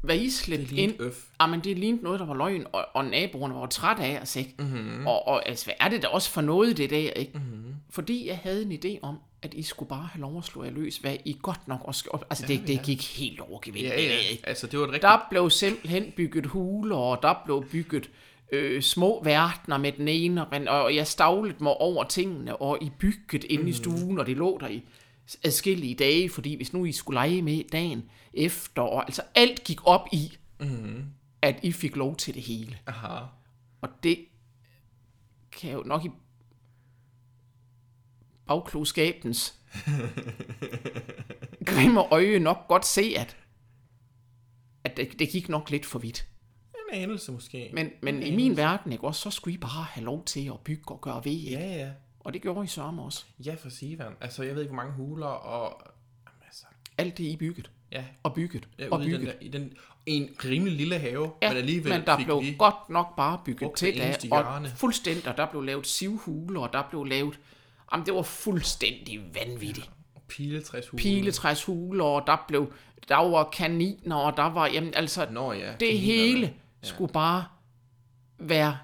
[SPEAKER 4] hvad I slæbte ind...
[SPEAKER 5] øf.
[SPEAKER 4] Jamen, det lignede noget, der var løgn, og, og naboerne var træt af os, ikke?
[SPEAKER 5] Mhm.
[SPEAKER 4] Mm-hmm. Og, og altså, hvad er det da også for noget, det der, ikke? Mm-hmm. Fordi jeg havde en idé om, at I skulle bare have lov at slå jer løs, hvad I godt nok også. Altså, det, det gik helt over gevind.
[SPEAKER 5] Ja,
[SPEAKER 4] det
[SPEAKER 5] ja,
[SPEAKER 4] der, ikke?
[SPEAKER 5] altså det var et rigtigt...
[SPEAKER 4] Der blev simpelthen bygget huler, og der blev bygget øh, små verdener med den ene, og, og jeg stavlede mig over tingene, og I bygget inde i stuen, og det lå der i adskillige dage, fordi hvis nu I skulle lege med dagen efter, og altså alt gik op i, mm. at I fik lov til det hele.
[SPEAKER 5] Aha.
[SPEAKER 4] Og det kan jo nok i bagklogskabens [laughs] grimme øje nok godt se, at, at det, det gik nok lidt for vidt.
[SPEAKER 5] En anelse måske.
[SPEAKER 4] Men, men i min verden, ikke, også, så skulle I bare have lov til at bygge og gøre ved, ikke?
[SPEAKER 5] Ja, ja.
[SPEAKER 4] Og det gjorde I sørme også.
[SPEAKER 5] Ja, for Sivan. Altså, jeg ved ikke, hvor mange huler og... Jamen, altså,
[SPEAKER 4] Alt det I bygget.
[SPEAKER 5] ja,
[SPEAKER 4] Og bygget.
[SPEAKER 5] ja
[SPEAKER 4] og
[SPEAKER 5] ude i den,
[SPEAKER 4] bygget.
[SPEAKER 5] der, i den, en rimelig lille have,
[SPEAKER 4] Ja,
[SPEAKER 5] men alligevel
[SPEAKER 4] men der
[SPEAKER 5] fik
[SPEAKER 4] blev
[SPEAKER 5] vi...
[SPEAKER 4] godt nok bare bygget til der, og fuldstændig, og der blev lavet sivhuler, og der blev lavet, jamen det var fuldstændig vanvittigt.
[SPEAKER 5] Piletræshuler.
[SPEAKER 4] Piletræshuler, og der blev, der var kaniner, og der var, jamen altså,
[SPEAKER 5] Nå ja.
[SPEAKER 4] det hele skulle bare være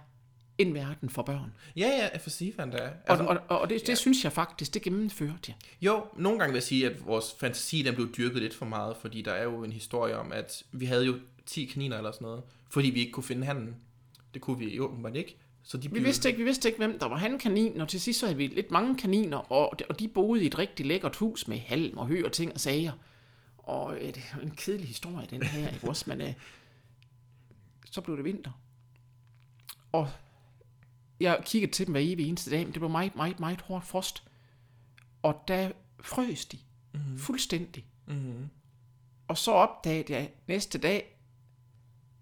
[SPEAKER 4] en verden for børn.
[SPEAKER 5] Ja, ja, for Sivan da.
[SPEAKER 4] Og,
[SPEAKER 5] Altså,
[SPEAKER 4] og, og, og det, det synes jeg faktisk, det gennemførte jeg.
[SPEAKER 5] Jo, nogle gange vil jeg sige, at vores fantasi den blev dyrket lidt for meget, fordi der er jo en historie om, at vi havde jo 10 kaniner eller sådan noget, fordi vi ikke kunne finde handen. Det kunne vi jo åbenbart ikke. Så de
[SPEAKER 4] Vi
[SPEAKER 5] blev...
[SPEAKER 4] vidste ikke, vi vidste ikke, hvem der var hankanin, og til sidst så havde vi lidt mange kaniner, og, og de boede i et rigtig lækkert hus med halm og hø og ting og sager. Og øh, det er en kedelig historie, den her, ikke også? Men øh, så blev det vinter. Og jeg kiggede til dem hver evig eneste dag, men det blev meget, meget, meget hårdt frost. Og der frøs de mm-hmm. fuldstændig.
[SPEAKER 5] Mm-hmm.
[SPEAKER 4] Og så opdagede jeg næste dag,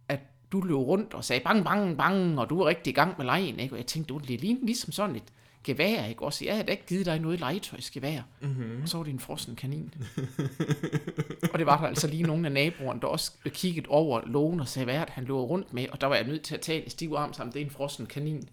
[SPEAKER 4] at du løb rundt og sagde bang, bang, bang, og du var rigtig i gang med lejen, ikke? Og jeg tænkte, du lignede ligesom sådan et gevær, ikke? Også jeg havde da ikke givet dig noget legetøjsgevær. Mm-hmm. Og så var det en frossen kanin. og det var der altså lige nogle af naboerne, der også kiggede over lågen og sagde, hvad han løber rundt med? Og der var jeg nødt til at tage en stiv arm sammen, det er en frossen kanin.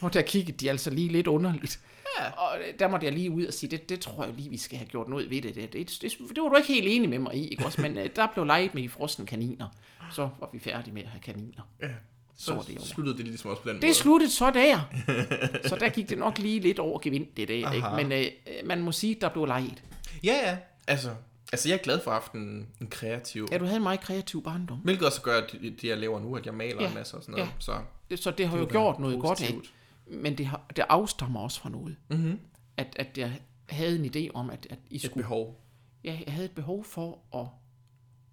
[SPEAKER 4] Og der kiggede de altså lige lidt underligt. Ja. Og der måtte jeg lige ud og sige, det, det tror jeg lige, vi skal have gjort noget ved det. Det, det, det, det var du ikke helt enig med mig i, ikke også? Men øh, der blev leget med de frosne kaniner. Så var vi færdige med at have kaniner.
[SPEAKER 5] Ja.
[SPEAKER 4] Så
[SPEAKER 5] Så,
[SPEAKER 4] det jo.
[SPEAKER 5] sluttede det ligesom også på den
[SPEAKER 4] Det sluttede så der. [laughs] Så der gik det nok lige lidt over gevind, det der. Ikke? Men øh, man må sige, der blev leget.
[SPEAKER 5] Ja, ja. Altså, altså, jeg er glad for haft en, kreativ...
[SPEAKER 4] Ja, du havde en meget kreativ barndom.
[SPEAKER 5] Hvilket også gør, at det, det, jeg laver nu, at jeg maler
[SPEAKER 4] Ja,
[SPEAKER 5] en masse og sådan noget.
[SPEAKER 4] ja.
[SPEAKER 5] Så
[SPEAKER 4] Så det har jo
[SPEAKER 5] være
[SPEAKER 4] gjort noget godt af.
[SPEAKER 5] positivt.
[SPEAKER 4] Men det, har, det afstammer også fra noget.
[SPEAKER 5] mm-hmm.
[SPEAKER 4] At, at jeg havde en idé om, at, at I
[SPEAKER 5] et
[SPEAKER 4] skulle...
[SPEAKER 5] behov.
[SPEAKER 4] Ja, jeg havde et behov for at,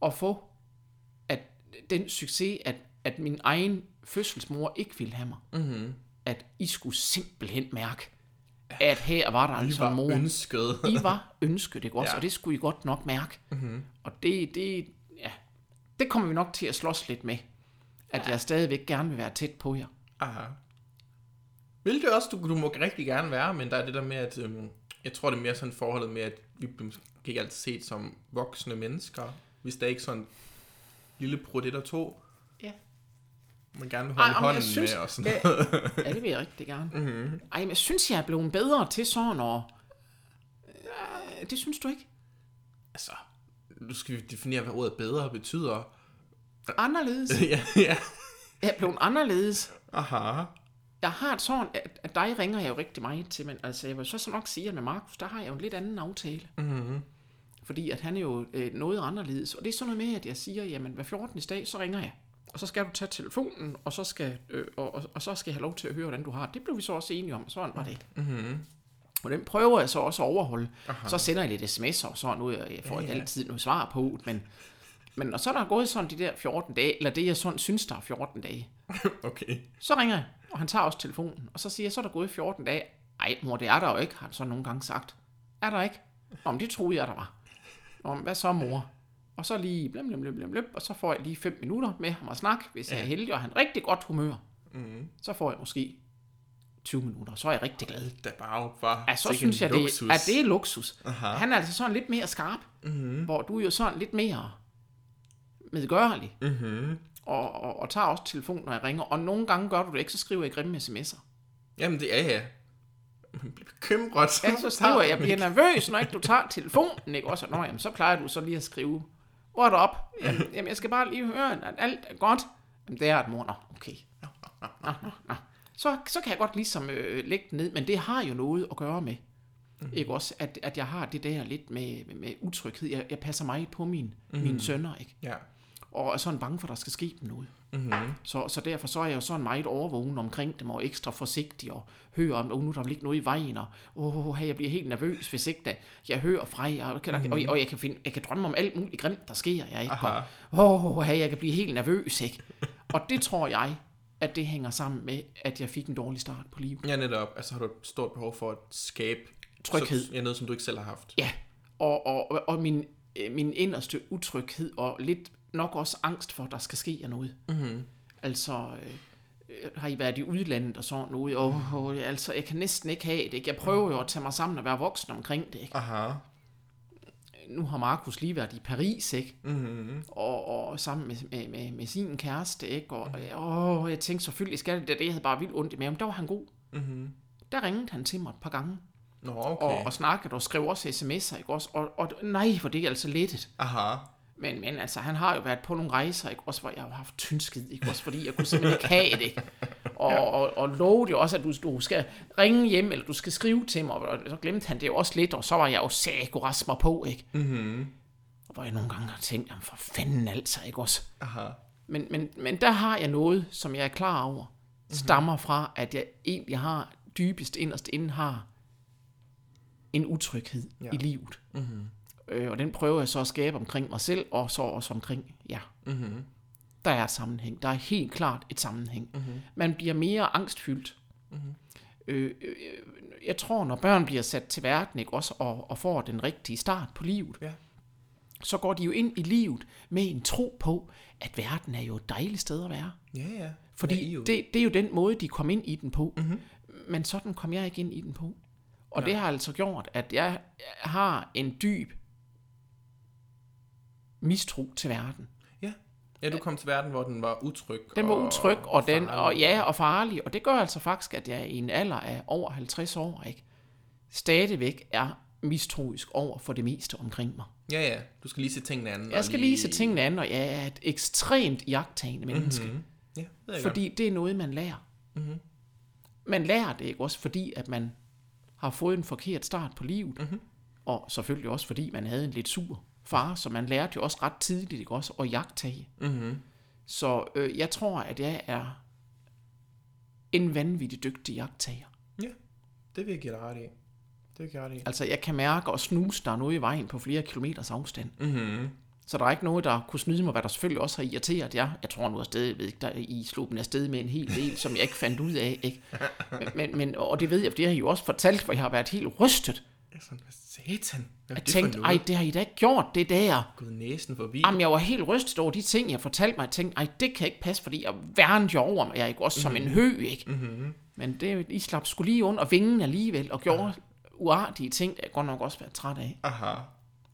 [SPEAKER 4] at få at den succes, at, at min egen fødselsmor ikke ville have mig.
[SPEAKER 5] Mm-hmm.
[SPEAKER 4] At I skulle simpelthen mærke, at her var der
[SPEAKER 5] I
[SPEAKER 4] altså en
[SPEAKER 5] var
[SPEAKER 4] mor.
[SPEAKER 5] ønsket.
[SPEAKER 4] I var ønsket, ikke også?
[SPEAKER 5] Ja.
[SPEAKER 4] Ja. Og det skulle I godt nok mærke.
[SPEAKER 5] mm-hmm.
[SPEAKER 4] Og det, det, ja, det kommer vi nok til at slås lidt med. At jeg stadigvæk gerne vil være tæt på jer.
[SPEAKER 6] Aha. Hvilket også, du, du må rigtig gerne være, men der er det der med, at øhm, jeg tror, det er mere sådan forholdet med, at vi bliver ikke altid set som voksne mennesker, hvis der er ikke sådan en lille brud et og to,
[SPEAKER 4] Ja.
[SPEAKER 6] Man gerne vil
[SPEAKER 4] Ej,
[SPEAKER 6] holde
[SPEAKER 4] jeg
[SPEAKER 6] hånden
[SPEAKER 4] synes-
[SPEAKER 6] med og sådan
[SPEAKER 4] Ja.
[SPEAKER 6] noget.
[SPEAKER 4] Ja, det vil jeg rigtig gerne.
[SPEAKER 6] Mhm.
[SPEAKER 4] Mm-hmm. Ej, men jeg synes, jeg er blevet bedre til sådan og... Øh, det synes du ikke?
[SPEAKER 6] Altså, nu skal vi definere, hvad ordet bedre betyder.
[SPEAKER 4] Anderledes. [laughs]
[SPEAKER 6] ja, ja.
[SPEAKER 4] Jeg er blevet anderledes.
[SPEAKER 6] Aha.
[SPEAKER 4] Jeg har et sådan, at, at dig ringer jeg jo rigtig meget til, men altså, jeg vil så, så nok sige, at med Markus, der har jeg jo en lidt anden aftale. Mm-hmm. Fordi at han er jo øh, noget anderledes. Og det er sådan noget med, at jeg siger, jamen hver 14. dag, så ringer jeg. Og så skal du tage telefonen, og så skal, øh, og, og, og så skal jeg have lov til at høre, hvordan du har det. Det blev vi så også enige om, og sådan var det. Mm-hmm. Og den prøver jeg så også at overholde. Aha. Så sender jeg lidt sms'er og sådan noget, og jeg får ikke altid noget svar på, men, men når så er der gået sådan de der 14 dage, eller det jeg sådan synes, der er 14 dage, [laughs]
[SPEAKER 6] Okay.
[SPEAKER 4] så ringer jeg, og han tager også telefonen, og så siger jeg, så er der gået 14 dage. Ej, mor, det er der jo ikke, har han så nogle gange sagt. Er der ikke? Nå, men det troede jeg, der var. Nå, men hvad så, mor? Og så lige blim, blim, blim, blim, blim, og så får jeg lige 5 minutter med ham at snakke, hvis jeg er heldig, og han er rigtig godt humør. Mm. Så får jeg måske 20 minutter, så er jeg rigtig glad.
[SPEAKER 6] Der bare var
[SPEAKER 4] Ja, så synes jeg, det,
[SPEAKER 6] luksus.
[SPEAKER 4] at det er luksus. Aha. Han er altså sådan lidt mere skarp, mm-hmm. hvor du er jo sådan lidt mere medgørlig.
[SPEAKER 6] Mhm.
[SPEAKER 4] Og, og, og tager også telefonen, når jeg ringer. Og nogle gange gør du det ikke, så skriver jeg grimme sms'er.
[SPEAKER 6] Jamen, det er jeg. Man bliver bekymret.
[SPEAKER 4] Ja, så skriver jeg, jeg bliver nervøs, når ikke du tager telefonen, ikke også? Nå, jamen, så plejer du så lige at skrive, what up? Jamen, jamen, jeg skal bare lige høre, at alt er godt. Jamen, det er et mor, Nå, okay. Nå, nå, nå, nå. Så, så kan jeg godt ligesom øh, lægge den ned, men det har jo noget at gøre med. Mm. Ikke også, at, at jeg har det der lidt med, med, med utryghed. Jeg, jeg passer meget på min, mm. mine sønner, ikke?
[SPEAKER 6] Ja.
[SPEAKER 4] Og er sådan bange for, at der skal ske dem noget.
[SPEAKER 6] Mhm.
[SPEAKER 4] Mm-hmm. Så, så derfor så er jeg jo sådan meget overvågen omkring dem, og ekstra forsigtig, og hører om, oh, nu er der ikke noget i vejen, og oh, hey, jeg bliver helt nervøs, hvis ikke da jeg hører fra jer, og, mm-hmm. og, og jeg, kan finde, jeg kan drømme om alt muligt grimt, der sker, jeg ikke?
[SPEAKER 6] Aha.
[SPEAKER 4] Og, oh, hey, jeg kan blive helt nervøs, ikke? [laughs] og det tror jeg, at det hænger sammen med, at jeg fik en dårlig start på livet.
[SPEAKER 6] Ja, netop. Altså har du et stort behov for at skabe
[SPEAKER 4] Tryghed.
[SPEAKER 6] Så, ja, noget, som du ikke selv har haft.
[SPEAKER 4] Ja, og, og, og- og min, øh, min inderste utryghed, og lidt nok også angst for, at der skal ske noget. Mm-hmm. Altså, øh, har I været i udlandet og sådan noget? Og, og, altså, jeg kan næsten ikke have det. Ikke? Jeg prøver jo at tage mig sammen og være voksen omkring det. Ikke?
[SPEAKER 6] Aha.
[SPEAKER 4] Nu har Markus lige været i Paris, ikke?
[SPEAKER 6] Mm-hmm.
[SPEAKER 4] Og, og sammen med, med, med, med sin kæreste, ikke? Og, og jeg tænkte selvfølgelig, skal det det? Jeg havde bare vildt ondt i maven. Der var han god.
[SPEAKER 6] Mm-hmm.
[SPEAKER 4] Der ringede han til mig et par gange.
[SPEAKER 6] Nå,
[SPEAKER 4] Og,
[SPEAKER 6] okay.
[SPEAKER 4] og snakkede og skrev også sms'er, ikke også? Og, og nej, hvor det er altså lettet.
[SPEAKER 6] Aha.
[SPEAKER 4] Men, men altså, han har jo været på nogle rejser, ikke? Også hvor jeg har haft tyndskid, ikke? Også fordi jeg kunne simpelthen ikke have det? Og, og, og lovede jo også, at du, du skal ringe hjem, eller du skal skrive til mig, og så glemte han det jo også lidt, og så var jeg jo sæk mig på, ikke?
[SPEAKER 6] Mm-hmm.
[SPEAKER 4] Og hvor jeg nogle gange har tænkt, jamen for fanden altså, ikke også?
[SPEAKER 6] Aha.
[SPEAKER 4] Men, men, men der har jeg noget, som jeg er klar over, stammer fra, at jeg egentlig har dybest inderst inden har en utryghed ja. i livet. Mm-hmm. Øh, og den prøver jeg så at skabe omkring mig selv, og så også omkring jer.
[SPEAKER 6] Mm-hmm.
[SPEAKER 4] Der er sammenhæng. Der er helt klart et sammenhæng. Mm-hmm. Man bliver mere angstfyldt. Mm-hmm. Øh, øh, jeg tror, når børn bliver sat til verden, ikke, også, og, og får den rigtige start på livet,
[SPEAKER 6] Ja.
[SPEAKER 4] så går de jo ind i livet med en tro på, at verden er jo et dejligt sted at være.
[SPEAKER 6] Ja, ja.
[SPEAKER 4] Fordi
[SPEAKER 6] Naiv.
[SPEAKER 4] det, det er jo den måde, de kom ind i den på. Mm-hmm. Men sådan kom jeg ikke ind i den på. Og det har altså gjort, at jeg har en dyb mistro til verden.
[SPEAKER 6] Ja. Ja, du kom til verden, hvor den var utryg.
[SPEAKER 4] Den var utryg, og, den,
[SPEAKER 6] farlig.
[SPEAKER 4] og ja, og farlig. Og det gør altså faktisk, at jeg i en alder af over 50 år, ikke, stadigvæk er mistroisk over for det meste omkring mig.
[SPEAKER 6] Ja, ja. Du skal lige se tingene anden.
[SPEAKER 4] Jeg skal lige se tingene an, og jeg er et ekstremt jagttagende menneske. Mm-hmm.
[SPEAKER 6] Ja, ved jeg
[SPEAKER 4] Fordi det er noget, man lærer. Mm-hmm. Man lærer det ikke også, fordi at man har fået en forkert start på livet. Mm-hmm. Og selvfølgelig også, fordi man havde en lidt sur far, så man lærte jo også ret tidligt ikke også at jagtage.
[SPEAKER 6] Mm-hmm.
[SPEAKER 4] Så øh, jeg tror, at jeg er en vanvittig dygtig jagttager.
[SPEAKER 6] Ja, det vil jeg give dig ret i. Det vil jeg give dig ret i.
[SPEAKER 4] Altså, jeg kan mærke og snuse, der er noget i vejen på flere kilometers afstand.
[SPEAKER 6] Mm-hmm.
[SPEAKER 4] Så der er ikke noget, der kunne snyde mig, hvad der selvfølgelig også har irriteret jer. Jeg tror nu afsted, ved ikke, der I slog dem afsted med en hel del, som jeg ikke fandt ud af. Ikke? [laughs] Men, men, men, og det ved jeg, for det har I jo også fortalt, for jeg har været helt rystet
[SPEAKER 5] Jeg er sådan, hvad satan? Hvad er
[SPEAKER 4] Jeg
[SPEAKER 5] det
[SPEAKER 4] tænkte, ej, det har I da ikke gjort, det der.
[SPEAKER 5] Gået næsen forbi.
[SPEAKER 4] Jamen, jeg var helt rystet over de ting, jeg fortalte mig. Jeg tænkte, ej, det kan ikke passe, fordi jeg værnede jo over mig. Jeg er ikke også som en hø, ikke? Mm-hmm. Men det, I slap skulle lige under vingen alligevel, og gjorde uartige ting, jeg godt nok også været træt af.
[SPEAKER 5] Aha.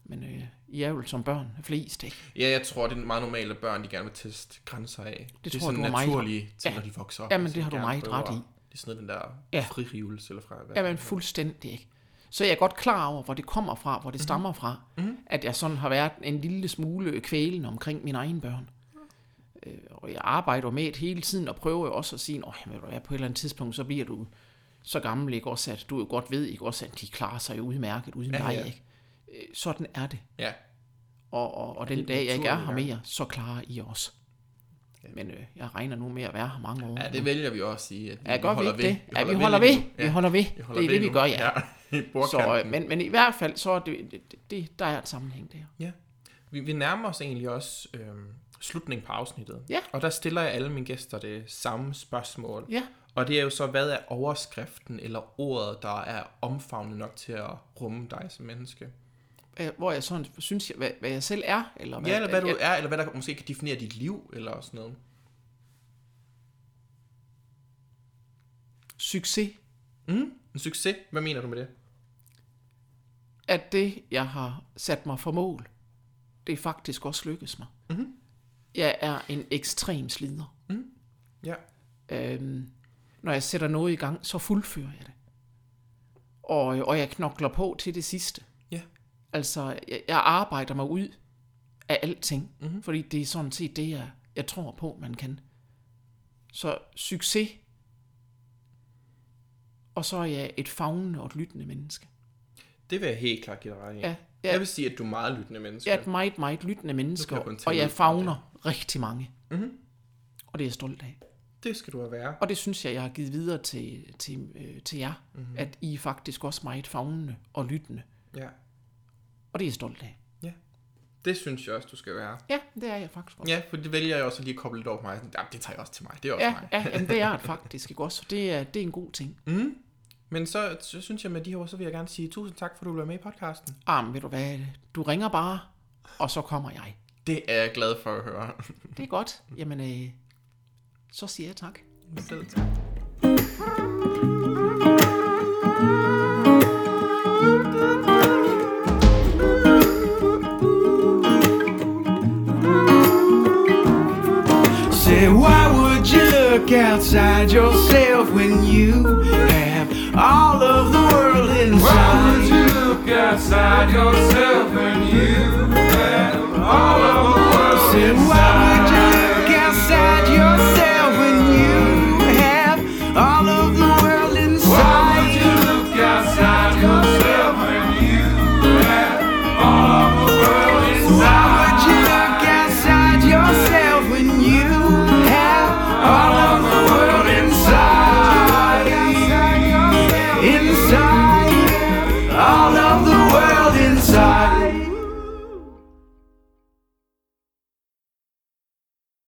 [SPEAKER 4] Men øh, I er jo som børn flest, ikke?
[SPEAKER 5] Ja, jeg tror, det er meget normalt, at børn de gerne vil teste grænser af. Det, er
[SPEAKER 4] tror jeg,
[SPEAKER 5] sådan naturlige ting,
[SPEAKER 4] Ja.
[SPEAKER 5] når de vokser op.
[SPEAKER 4] Jamen,
[SPEAKER 5] de
[SPEAKER 4] det har du meget ret i.
[SPEAKER 5] Det er sådan noget, den der
[SPEAKER 4] Ja.
[SPEAKER 5] fririvelse, eller fra.
[SPEAKER 4] Jamen, fuldstændig ikke. Så jeg er godt klar over, hvor det kommer fra, hvor det stammer fra. Mm-hmm. At jeg sådan har været en lille smule kvælen omkring mine egne børn. Øh, og jeg arbejder med det hele tiden, og prøver også at sige, at på et eller andet tidspunkt, så bliver du så gammel, ikke også, at du jo godt ved, ikke også, at de klarer sig udmærket uden
[SPEAKER 5] Ja,
[SPEAKER 4] dig,
[SPEAKER 5] ja.
[SPEAKER 4] ikke? Øh, Sådan er det.
[SPEAKER 5] Ja.
[SPEAKER 4] Og, og, og den dag, jeg ikke er her
[SPEAKER 5] ja.
[SPEAKER 4] mere, så klarer I også. Men øh, jeg regner nu med at være her mange år.
[SPEAKER 5] ja, det vælger vi også at sige. At vi,
[SPEAKER 4] Ja, vi
[SPEAKER 5] holder
[SPEAKER 4] ikke
[SPEAKER 5] ved.
[SPEAKER 4] det? Ja, vi holder ved. Vi holder ved.
[SPEAKER 5] Vi holder
[SPEAKER 4] Det er
[SPEAKER 5] ved
[SPEAKER 4] det, vi gør, ja.
[SPEAKER 5] ja. [laughs] I
[SPEAKER 4] Så, øh, men, men i hvert fald, så er det, det, det, der er et sammenhæng der.
[SPEAKER 5] Ja. Vi, vi nærmer os egentlig også øhm, slutningen på afsnittet.
[SPEAKER 4] Ja.
[SPEAKER 5] Og der stiller jeg alle mine gæster det samme spørgsmål.
[SPEAKER 4] Ja.
[SPEAKER 5] Og det er jo så, hvad er overskriften eller ordet, der er omfavnet nok til at rumme dig som menneske?
[SPEAKER 4] Øh, Hvor jeg sådan synes, jeg, hvad, hvad jeg selv er. Eller hvad,
[SPEAKER 5] Ja, eller hvad du
[SPEAKER 4] jeg,
[SPEAKER 5] er, eller hvad der måske kan definere dit liv, eller sådan noget.
[SPEAKER 4] Succes.
[SPEAKER 5] Mm, en succes. Hvad mener du med det?
[SPEAKER 4] At det, jeg har sat mig for mål, det er faktisk også lykkes mig.
[SPEAKER 5] Mhm.
[SPEAKER 4] Jeg er en ekstrem slider.
[SPEAKER 5] Ja.
[SPEAKER 4] Øhm, når jeg sætter noget i gang, så fuldfører jeg det. Og, og jeg knokler på til det sidste.
[SPEAKER 5] Ja.
[SPEAKER 4] Altså, jeg, jeg arbejder mig ud af alting,
[SPEAKER 5] Mhm.
[SPEAKER 4] mm-hmm. fordi det er sådan set det, jeg, jeg tror på, man kan. Så succes. Og så er jeg et fagnende og et lyttende menneske.
[SPEAKER 5] Det vil jeg helt klart give dig ret i.
[SPEAKER 4] Ja,
[SPEAKER 5] Jeg
[SPEAKER 4] jeg,
[SPEAKER 5] vil sige, at du er meget lyttende menneske.
[SPEAKER 4] jeg er et meget, meget lyttende menneske,
[SPEAKER 5] jeg
[SPEAKER 4] og jeg fagner rigtig mange.
[SPEAKER 5] Mhm.
[SPEAKER 4] Og det er jeg stolt af.
[SPEAKER 5] Det skal du være.
[SPEAKER 4] Og det synes jeg, jeg har givet videre til, til, øh, til jer,
[SPEAKER 5] Mhm.
[SPEAKER 4] mm-hmm. at I er faktisk også meget fagnende og lyttende.
[SPEAKER 5] Ja.
[SPEAKER 4] Og det er jeg stolt af.
[SPEAKER 5] Det synes jeg også, du skal være.
[SPEAKER 4] Ja, det er jeg faktisk også.
[SPEAKER 5] Ja, for det vælger jeg også lige at koble lidt over på mig. Sådan, Ja, det tager jeg også til mig. Det er også
[SPEAKER 4] ja,
[SPEAKER 5] mig.
[SPEAKER 4] ja jamen, det er [laughs] det faktisk ikke også. Det er, det er en god ting.
[SPEAKER 5] Mm. Men så, så synes jeg med de her ord, så vil jeg gerne sige tusind tak, for at du blev med i podcasten.
[SPEAKER 4] Ah, ved du hvad, du ringer bare, og så kommer jeg.
[SPEAKER 5] Det er jeg glad for at høre.
[SPEAKER 4] Det er godt. Jamen, øh, så siger jeg tak.
[SPEAKER 5] Selv tak.
[SPEAKER 7] Say, why would you look outside yourself when you have all of the world inside.
[SPEAKER 1] Why would you look outside yourself when you have all of the world inside?